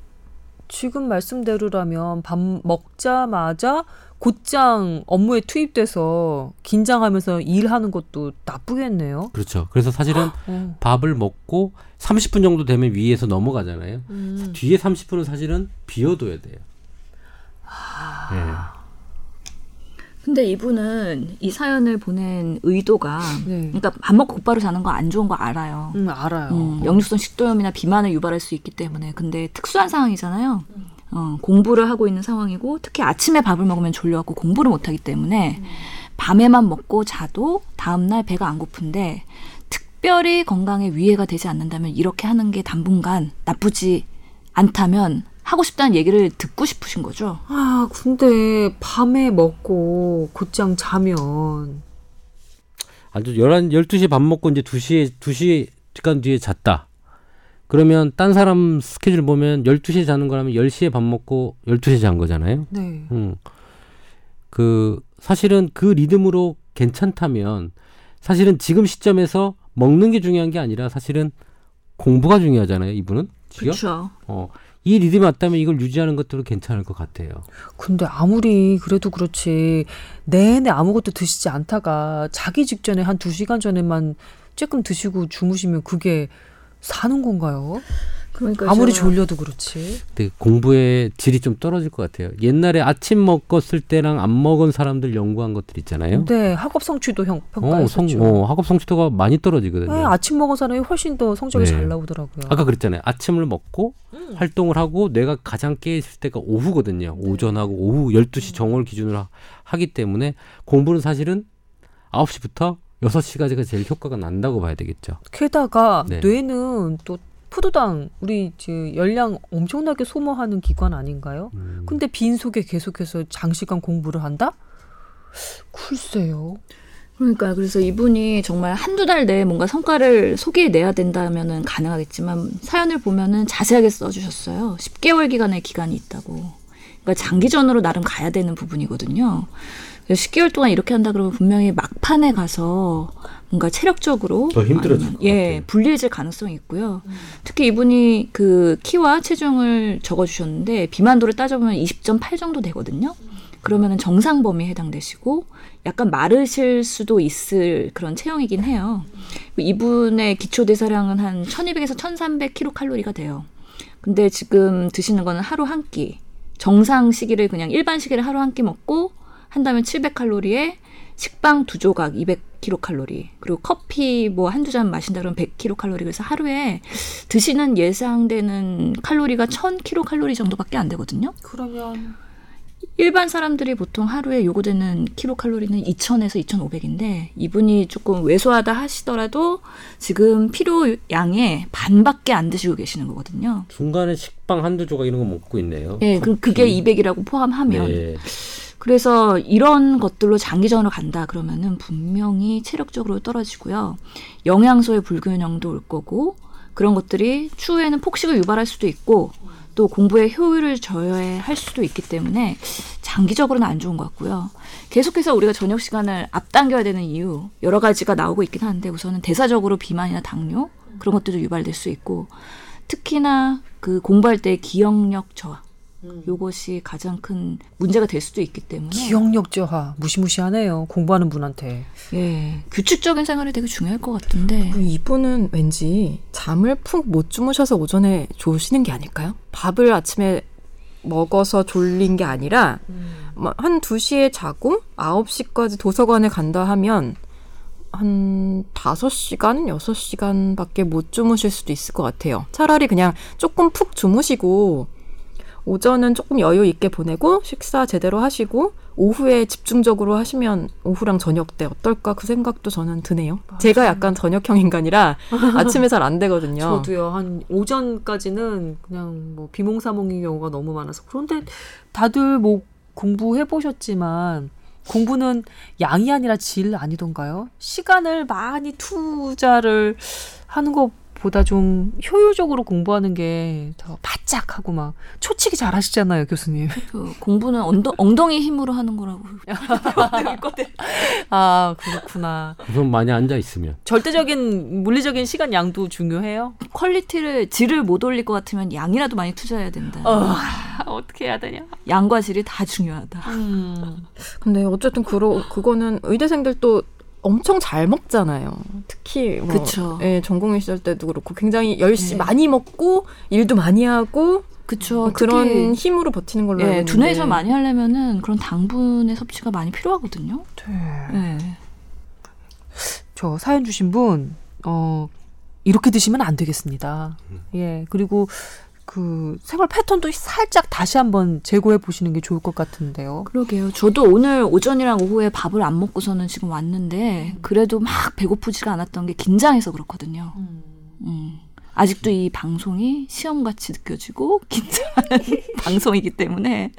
지금 말씀대로라면 밥 먹자마자 곧장 업무에 투입돼서 긴장하면서 일하는 것도 나쁘겠네요. 그렇죠. 그래서 사실은 어. 밥을 먹고 30분 정도 되면 위에서 넘어가잖아요. 음. 뒤에 30분은 사실은 비워둬야 돼요. 아. 네. 근데 이분은 이 사연을 보낸 의도가 네. 그러니까 밥 먹고 곧바로 자는 거 안 좋은 거 알아요. 음, 알아요. 음, 역류성 식도염이나 비만을 유발할 수 있기 때문에 근데 특수한 상황이잖아요. 어, 공부를 하고 있는 상황이고 특히 아침에 밥을 먹으면 졸려갖고 공부를 못하기 때문에 밤에만 먹고 자도 다음날 배가 안 고픈데 특별히 건강에 위해가 되지 않는다면 이렇게 하는 게 당분간 나쁘지 않다면 하고 싶다는 얘기를 듣고 싶으신 거죠. 아, 근데 밤에 먹고 곧장 자면 아주 11, 12시 밥 먹고 이제 2시에 2시간 뒤에 잤다. 그러면 딴 사람 스케줄 보면 12시에 자는 거라면 10시에 밥 먹고 12시에 잔 거잖아요. 네. 음. 그 사실은 그 리듬으로 괜찮다면 사실은 지금 시점에서 먹는 게 중요한 게 아니라 사실은 공부가 중요하잖아요. 이분은 그렇죠. 어. 이 리듬이 맞다면 이걸 유지하는 것도 괜찮을 것 같아요. 근데 아무리 그래도 그렇지 내내 아무것도 드시지 않다가 자기 직전에 한 두 시간 전에만 조금 드시고 주무시면 그게 사는 건가요? 그러니까 아무리 졸려도 그렇지. 근데 공부의 질이 좀 떨어질 것 같아요. 옛날에 아침 먹었을 때랑 안 먹은 사람들 연구한 것들 있잖아요. 네, 학업 성취도 형 평가했었죠. 어, 성, 어, 학업 성취도가 많이 떨어지거든요. 네, 아침 먹은 사람이 훨씬 더 성적이 네. 잘 나오더라고요. 아까 그랬잖아요. 아침을 먹고 음. 활동을 하고 뇌가 가장 깨 있을 때가 오후거든요. 네. 오전하고 오후 12시 정오를 기준으로 하기 때문에 공부는 사실은 9시부터 6시까지가 제일 효과가 난다고 봐야 되겠죠. 게다가 네. 뇌는 또 포도당 우리 그 열량 엄청나게 소모하는 기관 아닌가요? 음. 근데 빈속에 계속해서 장시간 공부를 한다? 글쎄요. 그러니까 그래서 이분이 정말 한두 달 내에 뭔가 성과를 소개해내야 된다면은 가능하겠지만 사연을 보면은 자세하게 써주셨어요. 10개월 기간의 기간이 있다고. 그러니까 장기전으로 나름 가야 되는 부분이거든요. 10개월 동안 이렇게 한다 그러면 분명히 막판에 가서 뭔가 체력적으로 더 힘들어질 것 예, 불리해질 가능성이 있고요. 음. 특히 이분이 그 키와 체중을 적어 주셨는데 비만도를 따져보면 20.8 정도 되거든요. 그러면은 정상 범위에 해당되시고 약간 마르실 수도 있을 그런 체형이긴 해요. 이분의 기초 대사량은 한 1200에서 1300 킬로칼로리가 돼요. 근데 지금 드시는 거는 하루 한 끼. 정상 시기를 그냥 일반 시기를 하루 한 끼 먹고 한다면 700칼로리에 식빵 두 조각 200kcal 그리고 커피 뭐 한두 잔 마신다 그러면 100kcal 그래서 하루에 드시는 예상되는 칼로리가 1000kcal 정도밖에 안 되거든요. 그러면 일반 사람들이 보통 하루에 요구되는 킬로칼로리는 2,000에서 2,500인데 이분이 조금 왜소하다 하시더라도 지금 필요 양의 반밖에 안 드시고 계시는 거거든요. 중간에 식빵 한두 조각 이런 거 먹고 있네요. 네, 그럼 그게 200이라고 포함하면 네. 그래서 이런 것들로 장기전으로 간다 그러면은 분명히 체력적으로 떨어지고요. 영양소의 불균형도 올 거고 그런 것들이 추후에는 폭식을 유발할 수도 있고 또 공부의 효율을 저해할 수도 있기 때문에 장기적으로는 안 좋은 것 같고요. 계속해서 우리가 저녁 시간을 앞당겨야 되는 이유 여러 가지가 나오고 있긴 한데 우선은 대사적으로 비만이나 당뇨 그런 것들도 유발될 수 있고 특히나 그 공부할 때 기억력 저하 음. 요것이 가장 큰 문제가 될 수도 있기 때문에 기억력 저하 무시무시하네요 공부하는 분한테 예 규칙적인 생활이 되게 중요할 것 같은데 이분은 왠지 잠을 푹 못 주무셔서 오전에 좋으시는 게 아닐까요? 밥을 아침에 먹어서 졸린 게 아니라 음. 뭐한 2시에 자고 9시까지 도서관에 간다 하면 한 5시간, 6시간밖에 못 주무실 수도 있을 것 같아요. 차라리 그냥 조금 푹 주무시고 오전은 조금 여유 있게 보내고 식사 제대로 하시고 오후에 집중적으로 하시면 오후랑 저녁 때 어떨까 그 생각도 저는 드네요. 맞아요. 제가 약간 저녁형 인간이라 [LAUGHS] 아침에 잘 안 되거든요. 저도요. 한 오전까지는 그냥 뭐 비몽사몽인 경우가 너무 많아서 그런데 다들 뭐 공부해 보셨지만 공부는 양이 아니라 질 아니던가요? 시간을 많이 투자를 하는 거 보다 좀 효율적으로 공부하는 게 더 바짝 하고 막 초치기 잘 하시잖아요, 교수님. 그 공부는 엉덩, 엉덩이 힘으로 하는 거라고. [LAUGHS] 아, 그렇구나. 우선 많이 앉아 있으면. 절대적인 물리적인 시간 양도 중요해요. quality를 질을 못 올릴 것 같으면 양이라도 많이 투자해야 된다. 어, 어떻게 해야 되냐? 양과 질이 다 중요하다. 음. 근데 어쨌든 그러, 그거는 의대생들도 엄청 잘 먹잖아요. 특히 뭐 그쵸. 예, 전공의 시절 때도 그렇고 굉장히 열심히 네. 많이 먹고 일도 많이 하고 그쵸. 뭐 그런 힘으로 버티는 걸로 예, 두뇌에서 많이 하려면은 그런 당분의 섭취가 많이 필요하거든요. 네. 네. 저 사연 주신 분, 어, 이렇게 드시면 안 되겠습니다. 음. 예. 그리고 그 생활 패턴도 살짝 다시 한번 재고해 보시는 게 좋을 것 같은데요. 그러게요. 저도 오늘 오전이랑 오후에 밥을 안 먹고서는 지금 왔는데 그래도 막 배고프지가 않았던 게 긴장해서 그렇거든요. 음. 음. 아직도 이 방송이 시험같이 느껴지고 긴장하는 [LAUGHS] 방송이기 때문에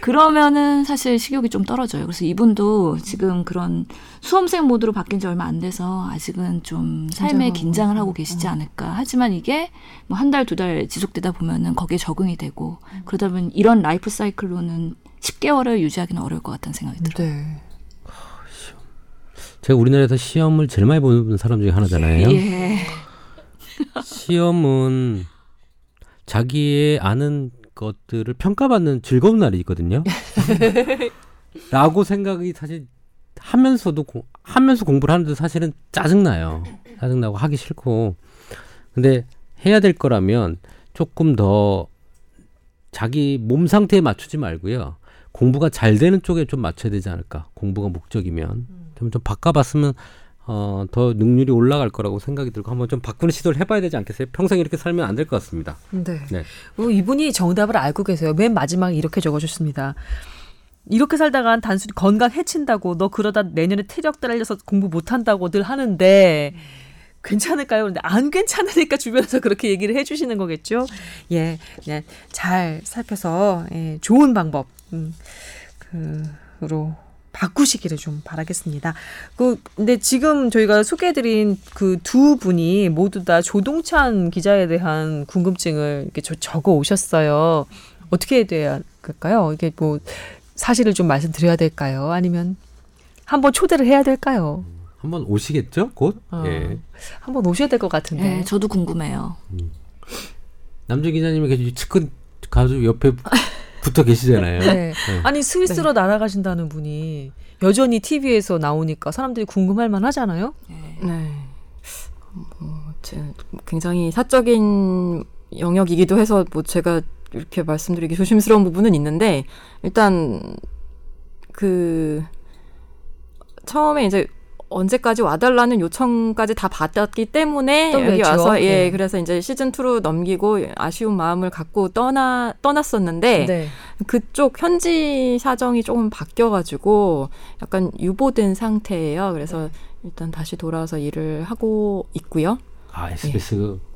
그러면은 사실 식욕이 좀 떨어져요. 그래서 이분도 지금 그런 수험생 모드로 바뀐 지 얼마 안 돼서 아직은 좀 삶에 긴장을 하고 계시지 않을까. 하지만 이게 뭐 한 달, 두 달 지속되다 보면은 거기에 적응이 되고 그러다 보면 이런 라이프 사이클로는 10개월을 유지하기는 어려울 것 같다는 생각이 들어요. 네. 제가 우리나라에서 시험을 제일 많이 보는 사람 중에 하나잖아요. [LAUGHS] 예. 시험은 자기의 아는 것들을 평가받는 즐거운 날이 있거든요. [LAUGHS] 라고 생각이 사실 하면서도 고, 하면서 공부를 하는데 사실은 짜증나요. 짜증나고 하기 싫고. 근데 해야 될 거라면 조금 더 자기 몸 상태에 맞추지 말고요. 공부가 잘 되는 쪽에 좀 맞춰야 되지 않을까. 공부가 목적이면. 좀, 좀 바꿔봤으면 어, 더 능률이 올라갈 거라고 생각이 들고 한번 좀 바꾸는 시도를 해봐야 되지 않겠어요? 평생 이렇게 살면 안 될 것 같습니다. 네. 네. 어, 이분이 정답을 알고 계세요. 맨 마지막에 이렇게 적어줬습니다. 이렇게 살다간 단순히 건강 해친다고 너 그러다 내년에 체력 달려서 공부 못한다고 늘 하는데 괜찮을까요? 근데 안 괜찮으니까 주변에서 그렇게 얘기를 해주시는 거겠죠. 예, 그냥 잘 살펴서 예, 좋은 방법 음, 그로 바꾸시기를 좀 바라겠습니다. 그 근데 지금 저희가 소개해드린 그 두 분이 모두 다 조동찬 기자에 대한 궁금증을 이렇게 적어 오셨어요. 어떻게 해야 될까요? 이게 뭐 사실을 좀 말씀드려야 될까요? 아니면 한번 초대를 해야 될까요? 한번 오시겠죠? 곧? 어, 예. 한번 오셔야 될 것 같은데. 네, 저도 궁금해요. 음. 남주 기자님이 계속 측근 가수 옆에 붙어 계시잖아요. 네. 네. 아니 스위스로 네. 날아가신다는 분이 여전히 TV에서 나오니까 사람들이 궁금할 만하잖아요. 네. 네. 뭐, 굉장히 사적인 영역이기도 해서 뭐 제가 이렇게 말씀드리기 조심스러운 부분은 있는데 일단 그 처음에 이제 언제까지 와달라는 요청까지 다 받았기 때문에 여기. 와서 예 네. 그래서 이제 시즌 2로 넘기고 아쉬운 마음을 갖고 떠나 떠났었는데 네. 그쪽 현지 사정이 조금 바뀌어가지고 약간 유보된 상태예요. 그래서 일단 다시 돌아와서 일을 하고 있고요. 아 SBS 예.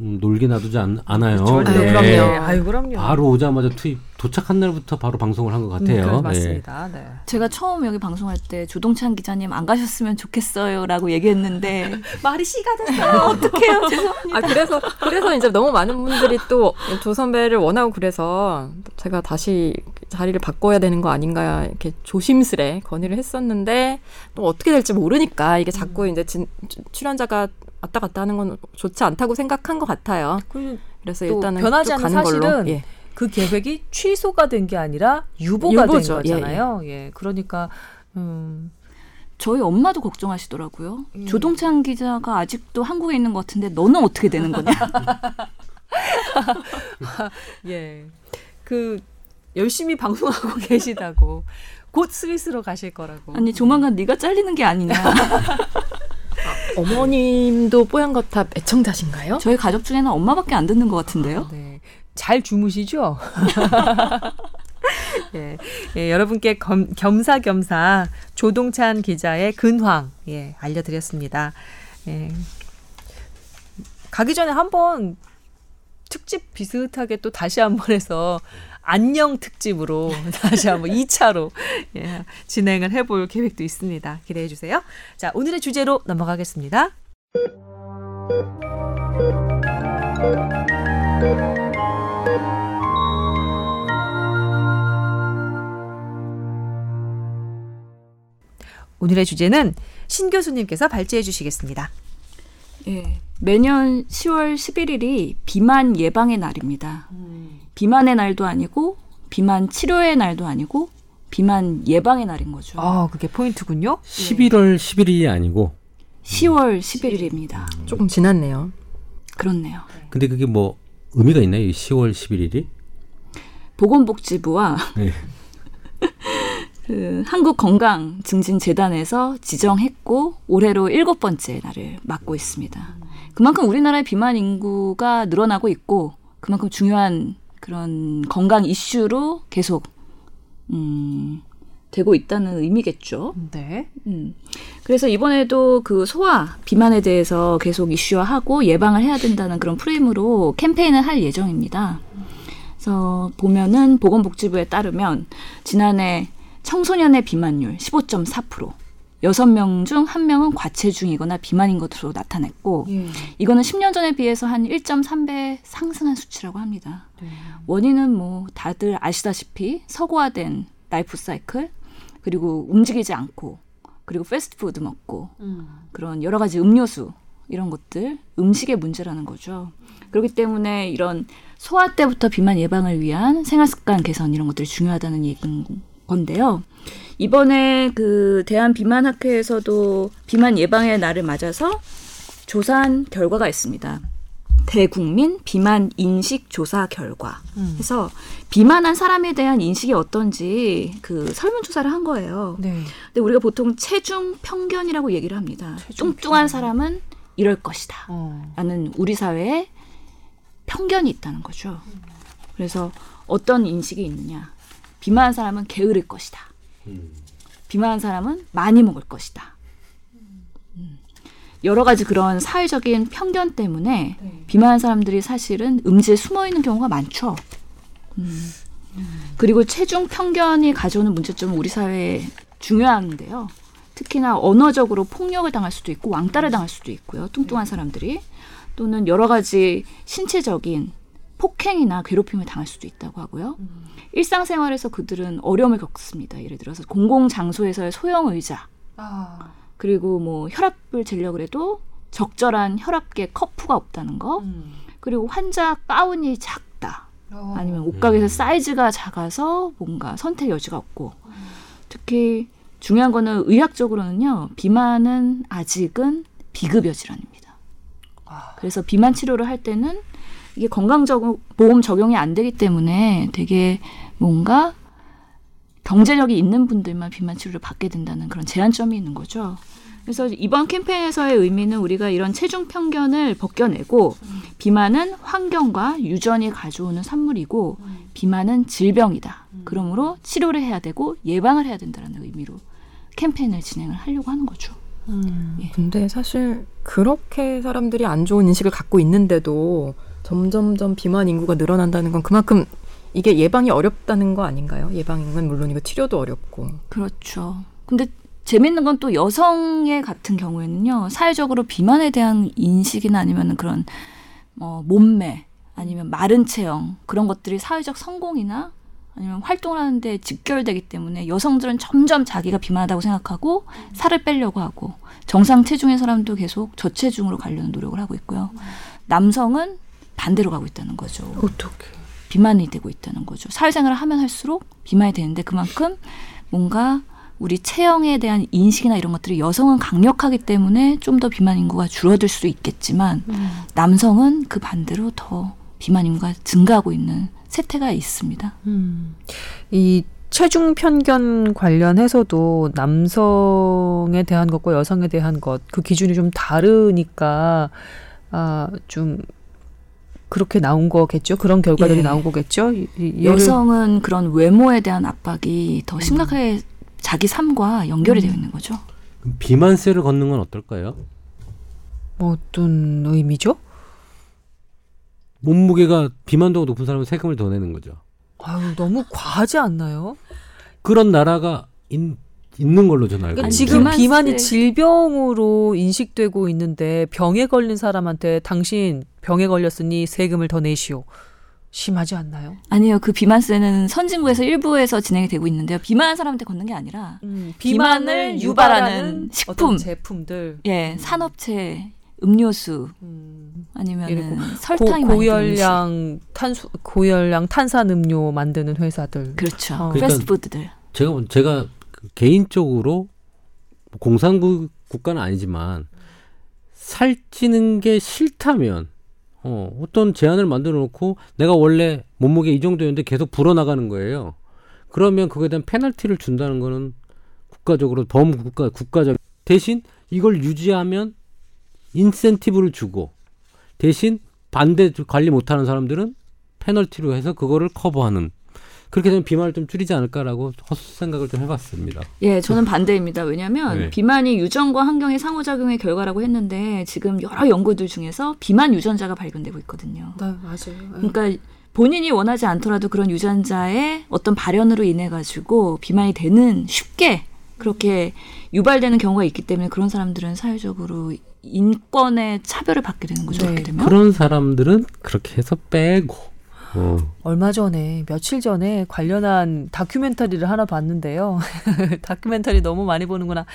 음, 놀게 놔두지 않, 아요 그렇죠. 네. 그럼요. 아유, 그럼요. 바로 오자마자 투입 도착한 날부터 바로 방송을 한 것 같아요. 음, 맞습니다. 네. 네. 제가 처음 여기 방송할 때 조동찬 기자님 안 가셨으면 좋겠어요라고 얘기했는데 [LAUGHS] 말이 씨가 됐어요. 어떡해요. [LAUGHS] 죄송합니다. 아 그래서 그래서 이제 너무 많은 분들이 또 조 선배를 원하고 그래서 제가 다시 자리를 바꿔야 되는 거 아닌가 이렇게 조심스레 건의를 했었는데 또 어떻게 될지 모르니까 이게 자꾸 음. 이제 진, 출연자가 왔다 갔다 하는 건 좋지 않다고 생각한 것 같아요. 그래서 일단은 변하지 않는 사실은 예. 그 계획이 취소가 된 게 아니라 유보가 유보죠. 된 거잖아요. 예, 예. 예. 그러니까 음. 저희 엄마도 걱정하시더라고요. 음. 조동찬 기자가 아직도 한국에 있는 것 같은데 너는 어떻게 되는 거냐? [LAUGHS] 예. 그 열심히 방송하고 [LAUGHS] 계시다고 곧 스위스로 가실 거라고. 아니 조만간 네가 잘리는 게 아니냐. [LAUGHS] 어머님도 뽀얀거탑 애청자신가요? 저희 가족 중에는 엄마밖에 안 듣는 것 같은데요. 아, 네. 잘 주무시죠? [LAUGHS] 예, 예, 여러분께 겸, 겸사겸사 조동찬 기자의 근황 예, 알려드렸습니다. 예. 가기 전에 한번 특집 비슷하게 또 다시 한번 해서 안녕 특집으로 [LAUGHS] 다시 한번 2차로 예, 진행을 해볼 계획도 있습니다. 기대해 주세요. 자, 오늘의 주제로 넘어가겠습니다. 오늘의 주제는 신 교수님께서 발제해 주시겠습니다. 예. 매년 10월 11일이 비만 예방의 날입니다. 음. 비만의 날도 아니고 비만 치료의 날도 아니고 비만 예방의 날인 거죠. 아, 그게 포인트군요. 11월 11일이 아니고 10월 11일입니다. 조금 지났네요. 그렇네요. 근데 그게 뭐 의미가 있나요? 10월 11일이? 보건복지부와 네. [LAUGHS] 그 한국건강증진재단에서 지정했고 올해로 일곱 번째 날을 맞고 있습니다. 그만큼 우리나라의 비만 인구가 늘어나고 있고 그만큼 중요한 그런 건강 이슈로 계속 음, 되고 있다는 의미겠죠. 네. 음. 그래서 이번에도 그 소아 비만에 대해서 계속 이슈화하고 예방을 해야 된다는 그런 프레임으로 캠페인을 할 예정입니다. 그래서 보면은 보건복지부에 따르면 지난해 청소년의 비만율 15.4%, 여섯 명 중 한명은 과체중이거나 비만인 것으로 나타냈고 예. 이거는 10년 전에 비해서 한 1.3배 상승한 수치라고 합니다. 네. 원인은 뭐 다들 아시다시피 서구화된 라이프 사이클 그리고 움직이지 않고 그리고 패스트푸드 먹고 음. 그런 여러 가지 음료수 이런 것들 음식의 문제라는 거죠. 그렇기 때문에 이런 소아 때부터 비만 예방을 위한 생활 습관 개선 이런 것들이 중요하다는 얘기인 건데요. 이번에 그 대한 비만 학회에서도 비만 예방의 날을 맞아서 조사한 결과가 있습니다. 대국민 비만 인식 조사 결과. 음. 해서 비만한 사람에 대한 인식이 어떤지 그 설문 조사를 한 거예요. 네. 근데 우리가 보통 체중 편견이라고 얘기를 합니다. 뚱뚱한 사람은 이럴 것이다. 어. 라는 우리 사회에 편견이 있다는 거죠. 그래서 어떤 인식이 있느냐. 비만한 사람은 게으를 것이다. 비만한 사람은 많이 먹을 것이다. 음. 여러 가지 그런 사회적인 편견 때문에 네. 비만한 사람들이 사실은 음지에 숨어 있는 경우가 많죠. 음. 그리고 체중 편견이 가져오는 문제점은 우리 사회에 중요한데요. 특히나 언어적으로 폭력을 당할 수도 있고 왕따를 당할 수도 있고요. 뚱뚱한 사람들이 또는 여러 가지 신체적인 폭행이나 괴롭힘을 당할 수도 있다고 하고요. 음. 일상생활에서 그들은 어려움을 겪습니다. 예를 들어서 공공 장소에서의 소형 의자, 아. 그리고 뭐 혈압을 재려고 해도 적절한 혈압계 커프가 없다는 거, 음. 그리고 환자 가운이 작다, 어. 아니면 옷가게에서 음. 사이즈가 작아서 뭔가 선택 여지가 없고, 음. 특히 중요한 거는 의학적으로는요, 비만은 아직은 비급여 질환입니다. 아. 그래서 비만 치료를 할 때는 이게 건강적 보험 적용이 안 되기 때문에 되게 뭔가 경제력이 있는 분들만 비만 치료를 받게 된다는 그런 제한점이 있는 거죠. 그래서 이번 캠페인에서의 의미는 우리가 이런 체중 편견을 벗겨내고 비만은 환경과 유전이 가져오는 산물이고 비만은 질병이다. 그러므로 치료를 해야 되고 예방을 해야 된다는 의미로 캠페인을 진행을 하려고 하는 거죠. 음, 예. 근데 사실 그렇게 사람들이 안 좋은 인식을 갖고 있는데도 점점점 비만 인구가 늘어난다는 건 그만큼 이게 예방이 어렵다는 거 아닌가요? 예방은 물론이고 치료도 어렵고. 그렇죠. 근데 재밌는 건 또 여성의 같은 경우에는요. 사회적으로 비만에 대한 인식이나 아니면 그런 뭐 몸매 아니면 마른 체형 그런 것들이 사회적 성공이나 아니면 활동을 하는데 직결되기 때문에 여성들은 점점 자기가 비만하다고 생각하고 살을 빼려고 하고 정상 체중의 사람도 계속 저체중으로 가려는 노력을 하고 있고요. 남성은 반대로 가고 있다는 거죠. 어떻게? 비만이 되고 있다는 거죠. 사회생활을 하면 할수록 비만이 되는데 그만큼 뭔가 우리 체형에 대한 인식이나 이런 것들이 여성은 강력하기 때문에 좀 더 비만 인구가 줄어들 수도 있겠지만 음. 남성은 그 반대로 더 비만 인구가 증가하고 있는 세태가 있습니다. 음. 이 체중 편견 관련해서도 남성에 대한 것과 여성에 대한 것 그 기준이 좀 다르니까 아좀 그렇게 나온 거겠죠. 그런 결과들이 예. 나온 거겠죠. 여성은 그런 외모에 대한 압박이 더 심각하게 음. 자기 삶과 연결이 음. 되어 있는 거죠. 비만세를 걷는 건 어떨까요? 어떤 의미죠? 몸무게가 비만도가 높은 사람은 세금을 더 내는 거죠. 아유, 너무 과하지 않나요? 그런 나라가 있, 있는 걸로 저는 알고 그러니까 지금 비만이 질병으로 인식되고 있는데 병에 걸린 사람한테 당신 병에 걸렸으니 세금을 더 내시오. 심하지 않나요? 아니요. 그 비만세는 선진국에서 일부에서 진행이 되고 있는데요. 비만한 사람한테 걷는 게 아니라 음, 비만을 유발하는 식품 제품들, 예, 음. 산업체 음료수 음. 아니면 설탕이 고, 열량 탄수 고열량 탄산 음료 만드는 회사들 그렇죠 어. 그러니까 패스트푸드들 제가 제가 개인적으로 공산국 국가는 아니지만 살찌는 게 싫다면 어, 어떤 제한을 만들어 놓고 내가 원래 몸무게 이 정도였는데 계속 불어나가는 거예요. 그러면 그거에 대한 페널티를 준다는 거는 국가적으로 범국가 국가적 대신 이걸 유지하면 인센티브를 주고 대신 반대 관리 못하는 사람들은 페널티로 해서 그거를 커버하는 그렇게 되면 비만을 좀 줄이지 않을까라고 헛 생각을 좀 해봤습니다. 예, 저는 반대입니다. 왜냐하면 네. 비만이 유전과 환경의 상호작용의 결과라고 했는데 지금 여러 연구들 중에서 비만 유전자가 발견되고 있거든요. 네, 맞아요. 네. 그러니까 본인이 원하지 않더라도 그런 유전자의 어떤 발현으로 인해 가지고 비만이 되는 쉽게 그렇게 유발되는 경우가 있기 때문에 그런 사람들은 사회적으로 인권의 차별을 받게 되는 거죠. 네. 그런 사람들은 그렇게 해서 빼고. 어. 얼마 전에 며칠 전에 관련한 다큐멘터리를 하나 봤는데요. [LAUGHS] 다큐멘터리 너무 많이 보는구나.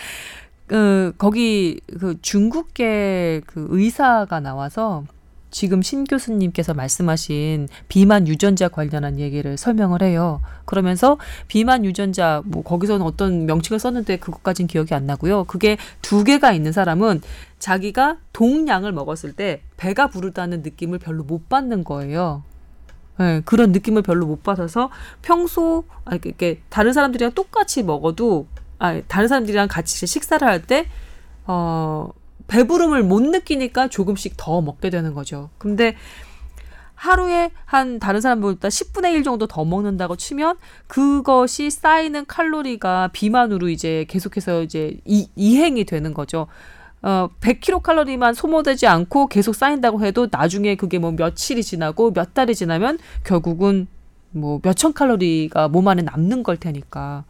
그 거기 그 중국계 그 의사가 나와서 지금 신 교수님께서 말씀하신 비만 유전자 관련한 얘기를 설명을 해요. 그러면서 비만 유전자 뭐 거기서는 어떤 명칭을 썼는데 그것까진 기억이 안 나고요. 그게 두 개가 있는 사람은 자기가 동량을 먹었을 때 배가 부르다는 느낌을 별로 못 받는 거예요. 네, 그런 느낌을 별로 못 받아서 평소 아 이렇게 다른 사람들이랑 똑같이 먹어도 아 다른 사람들이랑 같이 식사를 할 때 어 배부름을 못 느끼니까 조금씩 더 먹게 되는 거죠. 근데 하루에 한 다른 사람보다 10분의 1 정도 더 먹는다고 치면 그것이 쌓이는 칼로리가 비만으로 이제 계속해서 이제 이, 이행이 되는 거죠. 어, 100kcal 소모되지 않고 계속 쌓인다고 해도 나중에 그게 뭐 며칠이 지나고 몇 달이 지나면 결국은 뭐 몇천 칼로리가 몸 안에 남는 걸 테니까.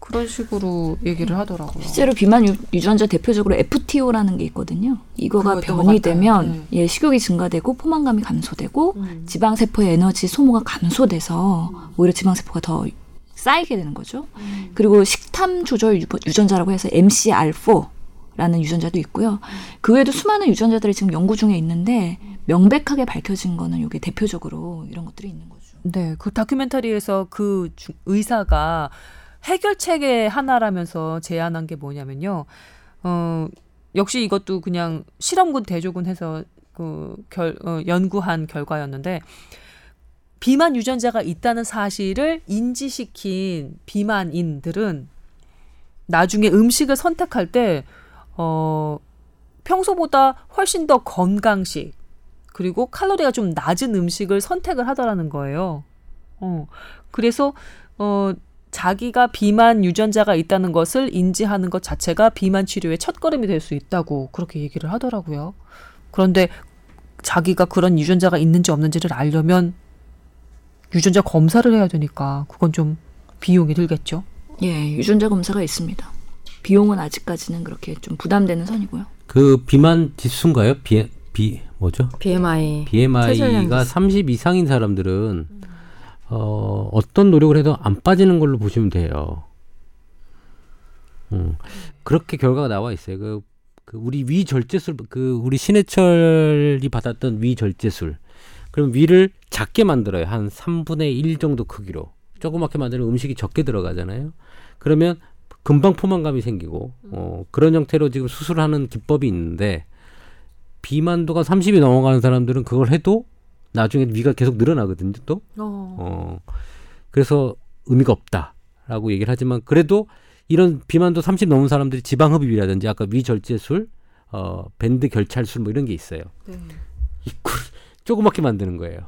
그런 식으로 얘기를 하더라고요. 실제로 비만 유, 전자 대표적으로 FTO라는 게 있거든요. 이거가 변이 되면 네. 예, 식욕이 증가되고 포만감이 감소되고 음. 지방 세포의 에너지 소모가 감소돼서 음. 오히려 지방 세포가 더 쌓이게 되는 거죠. 음. 그리고 식탐 조절 유전자라고 해서 MCR4 라는 유전자도 있고요. 음. 그 외에도 수많은 유전자들이 지금 연구 중에 있는데 명백하게 밝혀진 거는 이게 대표적으로 이런 것들이 있는 거죠. 네, 그 다큐멘터리에서 그 의사가 해결책의 하나라면서 제안한 게 뭐냐면요. 어, 역시 이것도 그냥 실험군 대조군 해서 그 결, 어, 연구한 결과였는데 비만 유전자가 있다는 사실을 인지시킨 비만인들은 나중에 음식을 선택할 때 어, 평소보다 훨씬 더 건강식 그리고 칼로리가 좀 낮은 음식을 선택을 하더라는 거예요. 어, 그래서 어, 자기가 비만 유전자가 있다는 것을 인지하는 것 자체가 비만 치료의 첫걸음이 될 수 있다고 그렇게 얘기를 하더라고요. 그런데 자기가 그런 유전자가 있는지 없는지를 알려면 유전자 검사를 해야 되니까 그건 좀 비용이 들겠죠. 예, 유전자 검사가 있습니다. 비용은 아직까지는 그렇게 좀 부담되는 선이고요. 그 비만 지수인가요? 비, 비 뭐죠? BMI. BMI가 30 이상인 사람들은 어, 어떤 노력을 해도 안 빠지는 걸로 보시면 돼요. 음, 그렇게 결과가 나와 있어요. 그, 그 우리 위 절제술, 그 우리 신해철이 받았던 위 절제술. 그럼 위를 작게 만들어요. 한 3분의 1 정도 크기로. 조그맣게 만들면 음식이 적게 들어가잖아요. 그러면 금방 포만감이 생기고, 어, 그런 형태로 지금 수술하는 기법이 있는데, 비만도가 30이 넘어가는 사람들은 그걸 해도 나중에 위가 계속 늘어나거든요, 또. 어. 어. 그래서 의미가 없다라고 얘기를 하지만 그래도 이런 비만도 30 넘은 사람들이 지방 흡입이라든지 아까 위절제술, 어, 밴드 결찰술 뭐 이런 게 있어요. 네. 이꿀 조그맣게 만드는 거예요.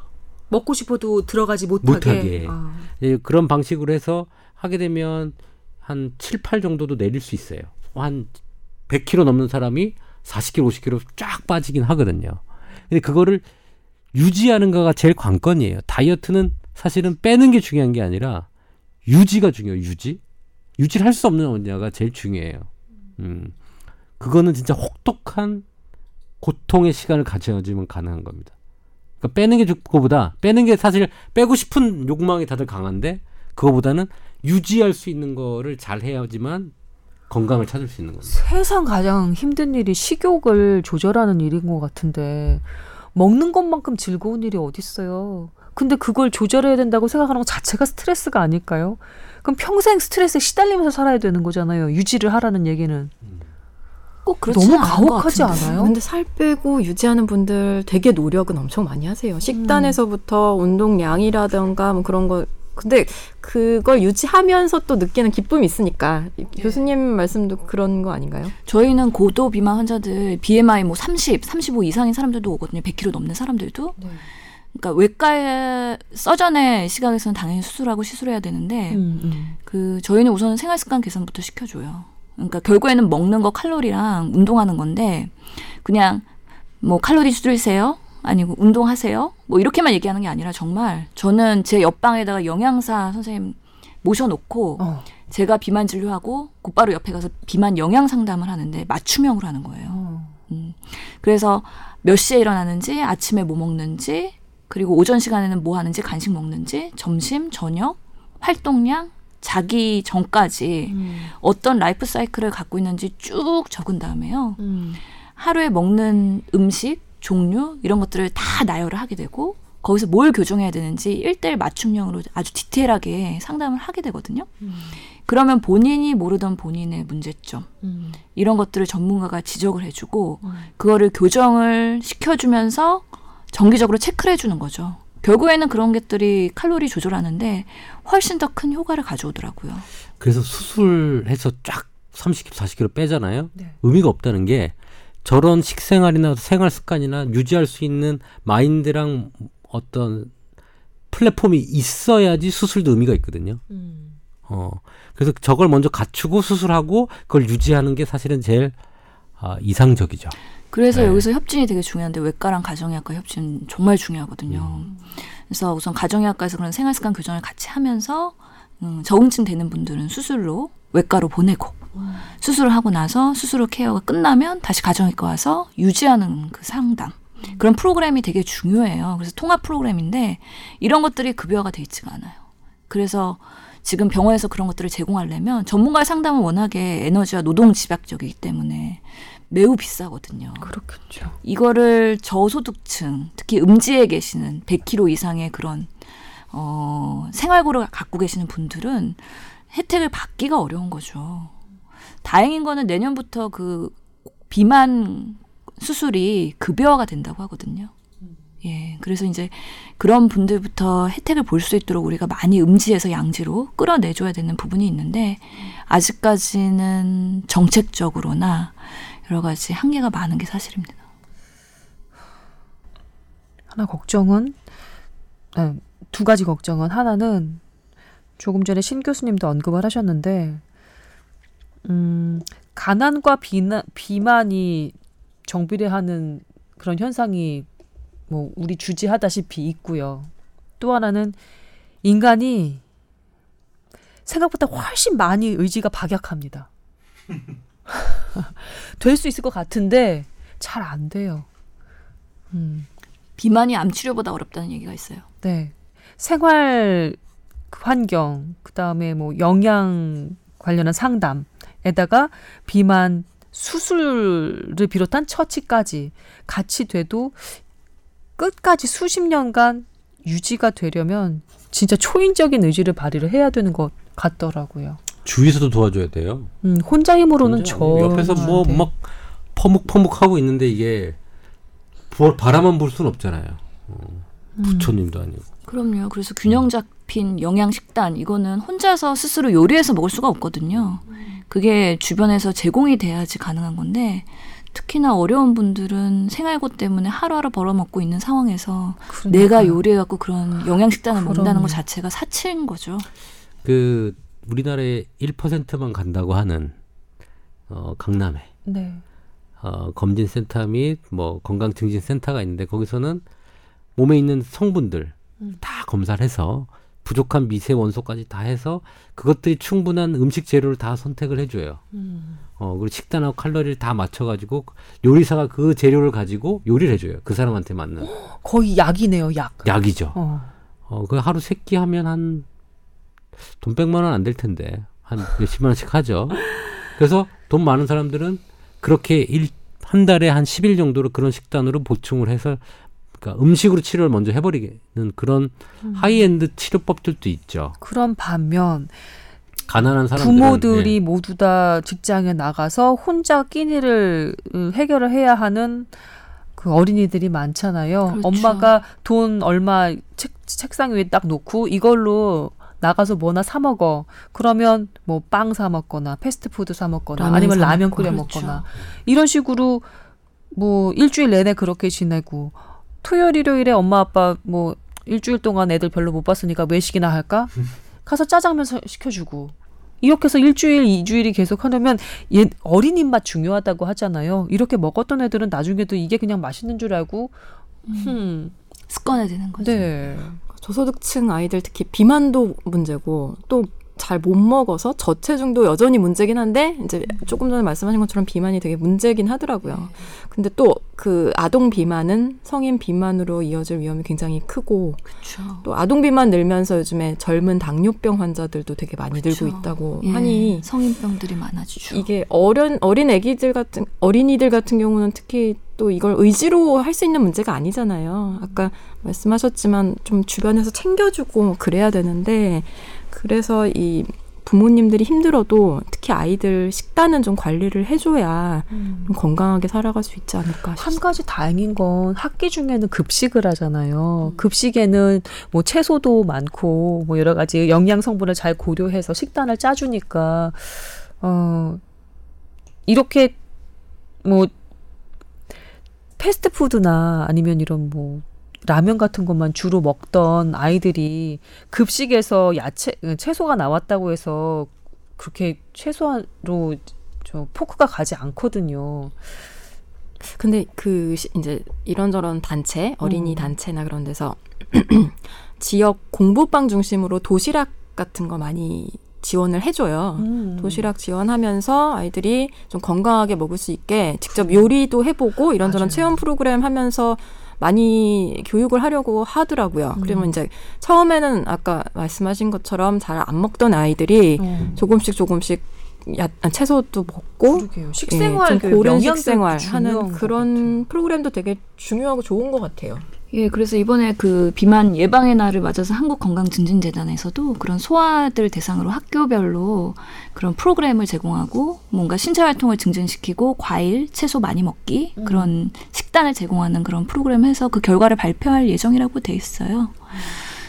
먹고 싶어도 들어가지 못하게. 못하게. 아. 예, 그런 방식으로 해서 하게 되면 한 7, 8 정도도 내릴 수 있어요. 한 100kg 넘는 사람이 40kg, 50kg 쫙 빠지긴 하거든요. 근데 그거를 유지하는 거가 제일 관건이에요. 다이어트는 사실은 빼는 게 중요한 게 아니라 유지가 중요해요. 유지. 유지를 할 수 없는 언냐가 제일 중요해요. 음. 그거는 진짜 혹독한 고통의 시간을 가져야지만 가능한 겁니다. 그러니까 빼는 게 좋고보다 빼는 게 사실 빼고 싶은 욕망이 다들 강한데 그거보다는 유지할 수 있는 거를 잘 해야지만 건강을 찾을 수 있는 겁니다. 세상 가장 힘든 일이 식욕을 조절하는 일인 것 같은데 먹는 것만큼 즐거운 일이 어딨어요. 근데 그걸 조절해야 된다고 생각하는 것 자체가 스트레스가 아닐까요? 그럼 평생 스트레스에 시달리면서 살아야 되는 거잖아요. 유지를 하라는 얘기는. 꼭 그렇지 너무 가혹하지 않아요? 근데 살 빼고 유지하는 분들 되게 노력은 엄청 많이 하세요. 식단에서부터 음. 운동량이라든가 뭐 그런 거 근데 그걸 유지하면서 또 느끼는 기쁨이 있으니까 네. 교수님 말씀도 그런 거 아닌가요? 저희는 고도 비만 환자들 BMI 뭐 30, 35 이상인 사람들도 오거든요. 100kg 넘는 사람들도. 네. 그러니까 외과의 서전의 시각에서는 당연히 수술하고 시술해야 되는데 음, 음. 그 저희는 우선 생활 습관 개선부터 시켜줘요. 그러니까 결국에는 먹는 거 칼로리랑 운동하는 건데 그냥 뭐 칼로리 줄이세요. 아니고 운동하세요. 뭐 이렇게만 얘기하는 게 아니라 정말 저는 제 옆방에다가 영양사 선생님 모셔놓고 어. 제가 비만 진료하고 곧바로 옆에 가서 비만 영양 상담을 하는데 맞춤형으로 하는 거예요. 어. 음. 그래서 몇 시에 일어나는지 아침에 뭐 먹는지 그리고 오전 시간에는 뭐 하는지 간식 먹는지 점심 저녁 활동량 자기 전까지 음. 어떤 라이프 사이클을 갖고 있는지 쭉 적은 다음에요. 음. 하루에 먹는 음식 종류 이런 것들을 다 나열을 하게 되고 거기서 뭘 교정해야 되는지 일대일 맞춤형으로 아주 디테일하게 상담을 하게 되거든요. 음. 그러면 본인이 모르던 본인의 문제점 음. 이런 것들을 전문가가 지적을 해주고 음. 그거를 교정을 시켜주면서 정기적으로 체크를 해주는 거죠. 결국에는 그런 것들이 칼로리 조절하는데 훨씬 더 큰 효과를 가져오더라고요. 그래서 수술해서 쫙 30kg, 40kg 빼잖아요. 네. 의미가 없다는 게 저런 식생활이나 생활 습관이나 유지할 수 있는 마인드랑 어떤 플랫폼이 있어야지 수술도 의미가 있거든요. 음. 어, 그래서 저걸 먼저 갖추고 수술하고 그걸 유지하는 게 사실은 제일 아, 이상적이죠. 그래서 네. 여기서 협진이 되게 중요한데 외과랑 가정의학과 협진 정말 중요하거든요. 음. 그래서 우선 가정의학과에서 그런 생활습관 교정을 같이 하면서 음, 적응증 되는 분들은 수술로 외과로 보내고 수술을 하고 나서 수술 후 케어가 끝나면 다시 가정의과 와서 유지하는 그 상담. 그런 프로그램이 되게 중요해요. 그래서 통합 프로그램인데 이런 것들이 급여가 돼 있지가 않아요. 그래서 지금 병원에서 그런 것들을 제공하려면 전문가의 상담은 워낙에 에너지와 노동 집약적이기 때문에 매우 비싸거든요. 그렇겠죠. 이거를 저소득층, 특히 음지에 계시는 100kg 이상의 그런 어, 생활고를 갖고 계시는 분들은 혜택을 받기가 어려운 거죠. 다행인 거는 내년부터 그 비만 수술이 급여화가 된다고 하거든요. 예. 그래서 이제 그런 분들부터 혜택을 볼 수 있도록 우리가 많이 음지에서 양지로 끌어내줘야 되는 부분이 있는데 아직까지는 정책적으로나 여러 가지 한계가 많은 게 사실입니다. 하나 걱정은 네, 두 가지 걱정은 하나는 조금 전에 신 교수님도 언급을 하셨는데 음, 가난과 비나, 비만이 정비례하는 그런 현상이 뭐 우리 주지하다시피 있고요. 또 하나는 인간이 생각보다 훨씬 많이 의지가 박약합니다. [LAUGHS] 될 수 있을 것 같은데 잘 안 돼요. 음. 비만이 암 치료보다 어렵다는 얘기가 있어요. 네. 생활 환경, 그 다음에 뭐 영양 관련한 상담 에다가 비만 수술을 비롯한 처치까지 같이 돼도 끝까지 수십 년간 유지가 되려면 진짜 초인적인 의지를 발휘를 해야 되는 것 같더라고요. 주위에서도 도와줘야 돼요. 음, 혼자 힘으로는 저 옆에서 뭐 막 퍼묵퍼묵 하고 있는데 이게 바라만 볼 수는 없잖아요. 어, 음. 부처님도 아니고. 그럼요. 그래서 균형 잡힌 영양 식단 이거는 혼자서 스스로 요리해서 먹을 수가 없거든요. 그게 주변에서 제공이 돼야지 가능한 건데 특히나 어려운 분들은 생활고 때문에 하루하루 벌어먹고 있는 상황에서 그러니까. 내가 요리해갖고 그런 영양 식단을 먹는다는 것 자체가 사치인 거죠. 그 우리나라에 1%만 간다고 하는 어, 강남에 네. 어, 검진센터 및 뭐 건강증진센터가 있는데 거기서는 몸에 있는 성분들 음. 다 검사를 해서 부족한 미세 원소까지 다 해서 그것들이 충분한 음식 재료를 다 선택을 해줘요. 음. 어 그리고 식단하고 칼로리를 다 맞춰가지고 요리사가 그 재료를 가지고 요리를 해줘요. 그 사람한테 맞는. 거의 약이네요, 약. 약이죠. 어, 어 그 하루 세 끼 하면 한 돈 백만 원 안 될 텐데 한 몇십만 원씩 하죠. 그래서 돈 많은 사람들은 그렇게 일, 한 달에 한 10일 정도로 그런 식단으로 보충을 해서 그러니까 음식으로 치료를 먼저 해버리는 그런 음. 하이엔드 치료법들도 있죠. 그런 반면 가난한 사람들 부모들이 예. 모두 다 직장에 나가서 혼자 끼니를 음, 해결을 해야 하는 그 어린이들이 많잖아요. 그렇죠. 엄마가 돈 얼마 책, 책상 위에 딱 놓고 이걸로 나가서 뭐나 사 먹어. 그러면 뭐 빵 사 먹거나 패스트푸드 사 먹거나 아니면 라면 끓여 그렇죠. 먹거나 이런 식으로 뭐 일주일 내내 그렇게 지내고 토요일 일요일에 엄마 아빠 뭐 일주일 동안 애들 별로 못 봤으니까 외식이나 할까? [LAUGHS] 가서 짜장면 시켜주고 이렇게 해서 일주일, 이주일이 계속 하려면 얘 어린 입맛 중요하다고 하잖아요. 이렇게 먹었던 애들은 나중에도 이게 그냥 맛있는 줄 알고 음. 음. 습관화 되는 거죠. 네. 저소득층 아이들 특히 비만도 문제고 또 잘 못 먹어서 저체중도 여전히 문제긴 한데 이제 조금 전에 말씀하신 것처럼 비만이 되게 문제긴 하더라고요. 근데 또 그 아동 비만은 성인 비만으로 이어질 위험이 굉장히 크고 그쵸. 또 아동 비만 늘면서 요즘에 젊은 당뇨병 환자들도 되게 많이 그쵸. 늘고 있다고 예, 하니 성인병들이 많아지죠. 이게 어린 어린 아기들 같은 어린이들 같은 경우는 특히 또 이걸 의지로 할 수 있는 문제가 아니잖아요. 아까 말씀하셨지만 좀 주변에서 챙겨주고 그래야 되는데 그래서 이 부모님들이 힘들어도 특히 아이들 식단은 좀 관리를 해줘야 음. 좀 건강하게 살아갈 수 있지 않을까 싶습니다. 한 가지 다행인 건 학기 중에는 급식을 하잖아요. 음. 급식에는 뭐 채소도 많고 뭐 여러 가지 영양 성분을 잘 고려해서 식단을 짜주니까 어 이렇게 뭐 패스트푸드나 아니면 이런 뭐 라면 같은 것만 주로 먹던 아이들이 급식에서 야채 채소가 나왔다고 해서 그렇게 최소한으로 저 포크가 가지 않거든요. 근데 그 이제 이런저런 단체 어린이 음. 단체나 그런 데서 [CLEARS THROAT] 지역 공부방 중심으로 도시락 같은 거 많이 지원을 해줘요. 음. 도시락 지원하면서 아이들이 좀 건강하게 먹을 수 있게 직접 요리도 해보고 이런저런 맞아요. 체험 프로그램 하면서 많이 교육을 하려고 하더라고요. 음. 그러면 이제 처음에는 아까 말씀하신 것처럼 잘 안 먹던 아이들이 음. 조금씩 조금씩 야, 채소도 먹고 그러게요. 식생활 예, 고른 식생활 하는 그런 프로그램도 되게 중요하고 좋은 것 같아요. 예, 그래서 이번에 그 비만 예방의 날을 맞아서 한국건강증진재단에서도 그런 소아들 대상으로 학교별로 그런 프로그램을 제공하고 뭔가 신체 활동을 증진시키고 과일, 채소 많이 먹기 음. 그런 식단을 제공하는 그런 프로그램 해서 그 결과를 발표할 예정이라고 돼 있어요.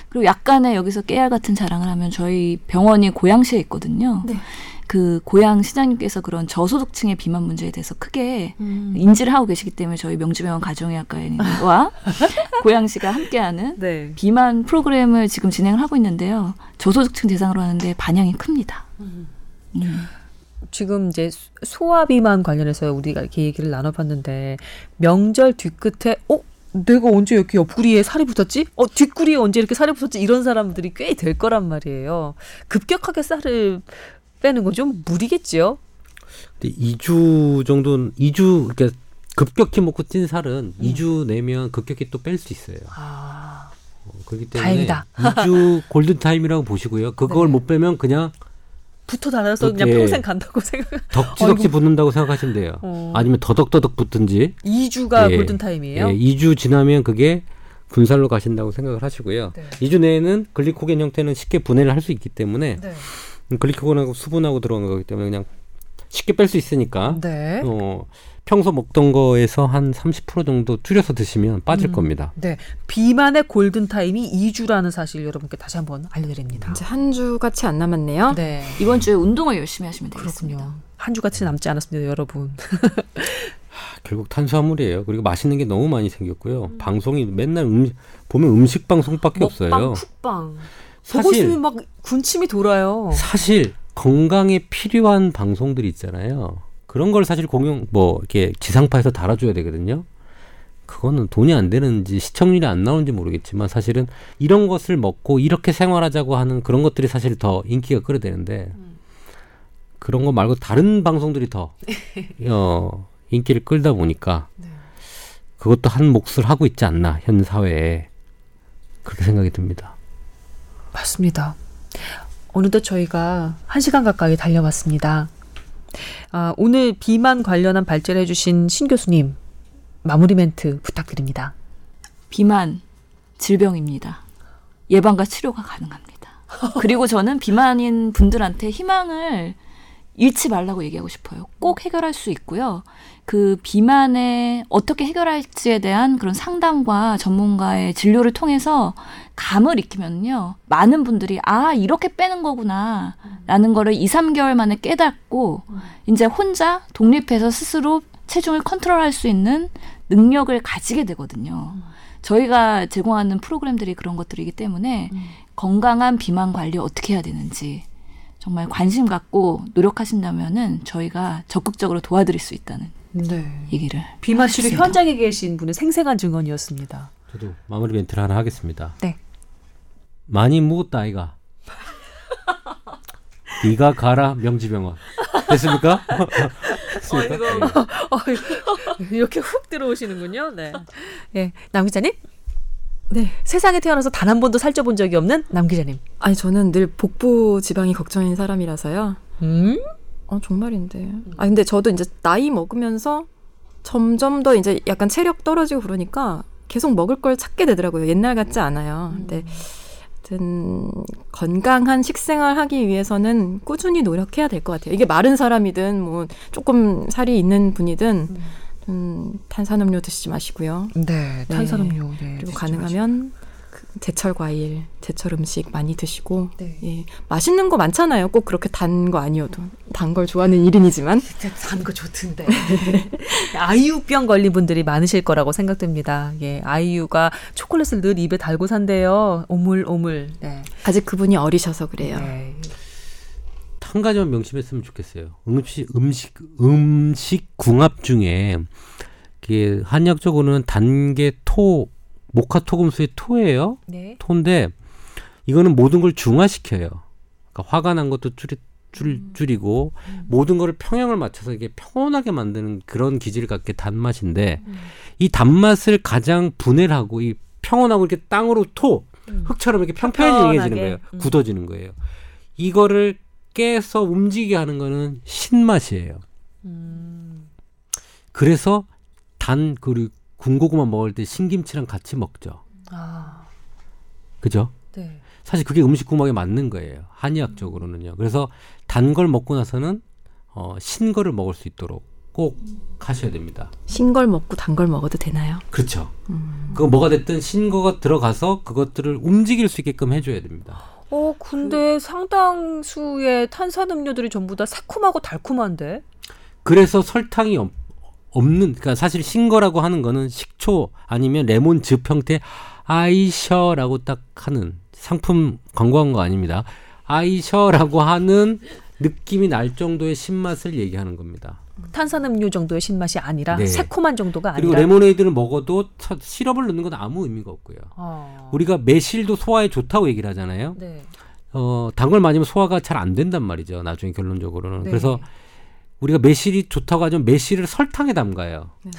그리고 약간의 여기서 깨알 같은 자랑을 하면 저희 병원이 고양시에 있거든요. 네. 그 고향 시장님께서 그런 저소득층의 비만 문제에 대해서 크게 음. 인지를 하고 계시기 때문에 저희 명지병원 가정의학과와 [LAUGHS] 고양시가 함께하는 네. 비만 프로그램을 지금 진행을 하고 있는데요. 저소득층 대상으로 하는데 반향이 큽니다. 음. 음. 지금 이제 소아 비만 관련해서 우리가 이렇게 얘기를 나눠봤는데 명절 뒤끝에 어 내가 언제 이렇게 옆구리에 살이 붙었지? 어 뒷구리에 언제 이렇게 살이 붙었지? 이런 사람들이 꽤 될 거란 말이에요. 급격하게 살을 빼는 건 좀 무리겠지요. 근데 2주 정도는 2주 그러니까 급격히 먹고 찐 살은 음. 2주 내면 급격히 또 뺄 수 있어요. 아. 어, 그렇기 때문에 다행이다. 2주 골든 타임이라고 보시고요. 그걸 네. 못 빼면 그냥 붙어 달아서 그냥 평생 간다고 [LAUGHS] 생각. 덕지덕지 붙는다고 생각하시면 돼요. 어. 아니면 더덕더덕 붙든지. 2주가 예, 골든 타임이에요. 예, 2주 지나면 그게 분살로 가신다고 생각을 하시고요. 네. 2주 내에는 글리코겐 형태는 쉽게 분해를 할 수 있기 때문에 네. 글리코겐하고 수분하고 들어간 거기 때문에 그냥 쉽게 뺄 수 있으니까 네. 어, 평소 먹던 거에서 한 30% 정도 줄여서 드시면 빠질 음, 겁니다. 네. 비만의 골든 타임이 2주라는 사실 여러분께 다시 한번 알려드립니다. 이제 한 주 같이 안 남았네요. 네. 이번 주에 운동을 열심히 하시면 되겠습니다. 그렇군요. 한 주 같이 남지 않았습니다, 여러분. [LAUGHS] 결국 탄수화물이에요. 그리고 맛있는 게 너무 많이 생겼고요. 음. 방송이 맨날 음, 보면 음식 방송밖에 없어요. 먹방, 쿡방. 사실 막 군침이 돌아요. 사실 건강에 필요한 방송들이 있잖아요. 그런 걸 사실 공영 뭐 이렇게 지상파에서 달아줘야 되거든요. 그거는 돈이 안 되는지 시청률이 안 나오는지 모르겠지만 사실은 이런 것을 먹고 이렇게 생활하자고 하는 그런 것들이 사실 더 인기가 끌어대는데 음. 그런 거 말고 다른 방송들이 더 [LAUGHS] 어, 인기를 끌다 보니까 네. 그것도 한 몫을 하고 있지 않나 현 사회에 그렇게 생각이 듭니다. 맞습니다. 어느덧 저희가 한 시간 가까이 달려왔습니다. 아, 오늘 비만 관련한 발제를 해주신 신 교수님 마무리 멘트 부탁드립니다. 비만 질병입니다. 예방과 치료가 가능합니다. 그리고 저는 비만인 분들한테 희망을 잃지 말라고 얘기하고 싶어요. 꼭 해결할 수 있고요. 그 비만에 어떻게 해결할지에 대한 그런 상담과 전문가의 진료를 통해서 감을 익히면요. 많은 분들이 아, 이렇게 빼는 거구나. 라는 거를 2, 3개월 만에 깨닫고 이제 혼자 독립해서 스스로 체중을 컨트롤할 수 있는 능력을 가지게 되거든요. 저희가 제공하는 프로그램들이 그런 것들이기 때문에 건강한 비만 관리 어떻게 해야 되는지 정말 관심 갖고 노력하신다면은 저희가 적극적으로 도와드릴 수 있다는 네. 얘기를 비만 치료 현장에 계신 분의 생생한 증언이었습니다. 저도 마무리 멘트를 하나 하겠습니다. 네. 많이 묵었다 아이가. 네가 가라 명지병원. 됐습니까? 어, 이거, 어, 이렇게 훅 들어오시는군요. 네. 예, 남 기자님? 네. 세상에 태어나서 단 한 번도 살쪄본 적이 없는 남 기자님. 아니 저는 늘 복부 지방이 걱정인 사람이라서요. 음? 아 정말인데. 아 근데 저도 이제 나이 먹으면서 점점 더 이제 약간 체력 떨어지고 그러니까 계속 먹을 걸 찾게 되더라고요. 옛날 같지 않아요. 근데 하여튼 건강한 식생활 하기 위해서는 꾸준히 노력해야 될 것 같아요. 이게 마른 사람이든 뭐 조금 살이 있는 분이든 음. 음, 탄산음료 드시지 마시고요. 네, 탄산음료. 네. 네 그리고 가능하면 그 제철 과일, 제철 음식 많이 드시고 네. 예, 맛있는 거 많잖아요. 꼭 그렇게 단 거 아니어도 단 걸 좋아하는 일인이지만 [LAUGHS] 단 거 좋던데 [LAUGHS] 아이유병 걸린 분들이 많으실 거라고 생각됩니다. 예, 아이유가 초콜릿을 늘 입에 달고 산대요. 오물 오물. 네. 아직 그분이 어리셔서 그래요. 네. 한 가지만 명심했으면 좋겠어요. 음식 음식 음식 궁합 중에 한약적으로는 단계 토 모카토금수의 토예요. 네. 토인데 이거는 모든 걸 중화시켜요. 그러니까 화가 난 것도 줄이 줄, 음. 줄이고 음. 모든 거를 평형을 맞춰서 이게 평온하게 만드는 그런 기질을 갖게 단맛인데 음. 이 단맛을 가장 분해를 하고 이 평온하고 이렇게 땅으로 토 음. 흙처럼 이렇게 평평해지는 거예요. 음. 굳어지는 거예요. 이거를 깨서 움직이게 하는 거는 신맛이에요. 음. 그래서 단 그리고 군고구마 먹을 때 신김치랑 같이 먹죠. 아. 그죠? 네. 사실 그게 음식 궁합에 맞는 거예요. 한의학적으로는요. 그래서 단 걸 먹고 나서는 어, 신 거를 먹을 수 있도록 꼭 하셔야 됩니다. 신 걸 먹고 단 걸 먹어도 되나요? 그렇죠. 음. 그거 뭐가 됐든 신 거가 들어가서 그것들을 움직일 수 있게끔 해줘야 됩니다. 어, 근데 그, 상당수의 탄산음료들이 전부 다 새콤하고 달콤한데? 그래서 설탕이 없, 없는, 그러니까 사실 신 거라고 하는 거는 식초 아니면 레몬즙 형태 아이셔라고 딱 하는 상품 광고한 거 아닙니다. 아이셔라고 하는 느낌이 날 정도의 신맛을 얘기하는 겁니다. 탄산음료 정도의 신맛이 아니라 네. 새콤한 정도가 아니라 그리고 레모네이드를 먹어도 시럽을 넣는 건 아무 의미가 없고요. 어. 우리가 매실도 소화에 좋다고 얘기를 하잖아요. 네. 어, 단걸 맞으면 소화가 잘 안 된단 말이죠. 나중에 결론적으로는. 네. 그래서 우리가 매실이 좋다고 하지만 매실을 설탕에 담가요. 네.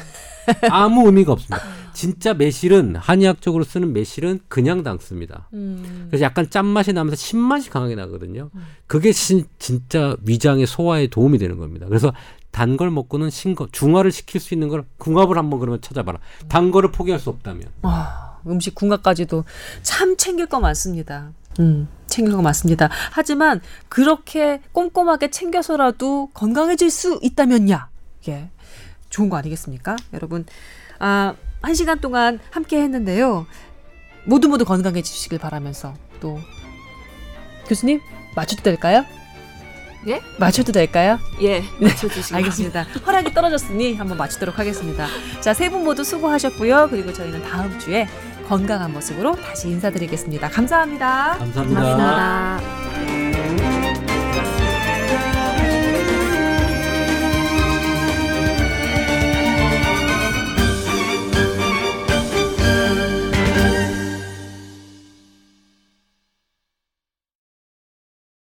[LAUGHS] 아무 의미가 없습니다. 진짜 매실은 한의학적으로 쓰는 매실은 그냥 담습니다. 음. 그래서 약간 짠맛이 나면서 신맛이 강하게 나거든요. 음. 그게 신, 진짜 위장의 소화에 도움이 되는 겁니다. 그래서 단 걸 먹고는 신거 중화를 시킬 수 있는 걸 궁합을 한번 그러면 찾아봐라. 단 거를 포기할 수 없다면. 와, 음식 궁합까지도 참 챙길 거 많습니다. 음, 챙길 거 많습니다. 하지만 그렇게 꼼꼼하게 챙겨서라도 건강해질 수 있다면야. 예. 좋은 거 아니겠습니까? 여러분, 아, 한 시간 동안 함께 했는데요. 모두 모두 건강해지시길 바라면서 또 교수님 맞춰도 될까요? 예? 맞춰도 될까요? 예, 맞춰주시기 알겠습니다. 허락이 떨어졌으니 한번 맞추도록 하겠습니다. 자, 세 분 모두 수고하셨고요. 그리고 저희는 다음 주에 건강한 모습으로 다시 인사드리겠습니다 감사합니다. 감사합니다. 감사합니다.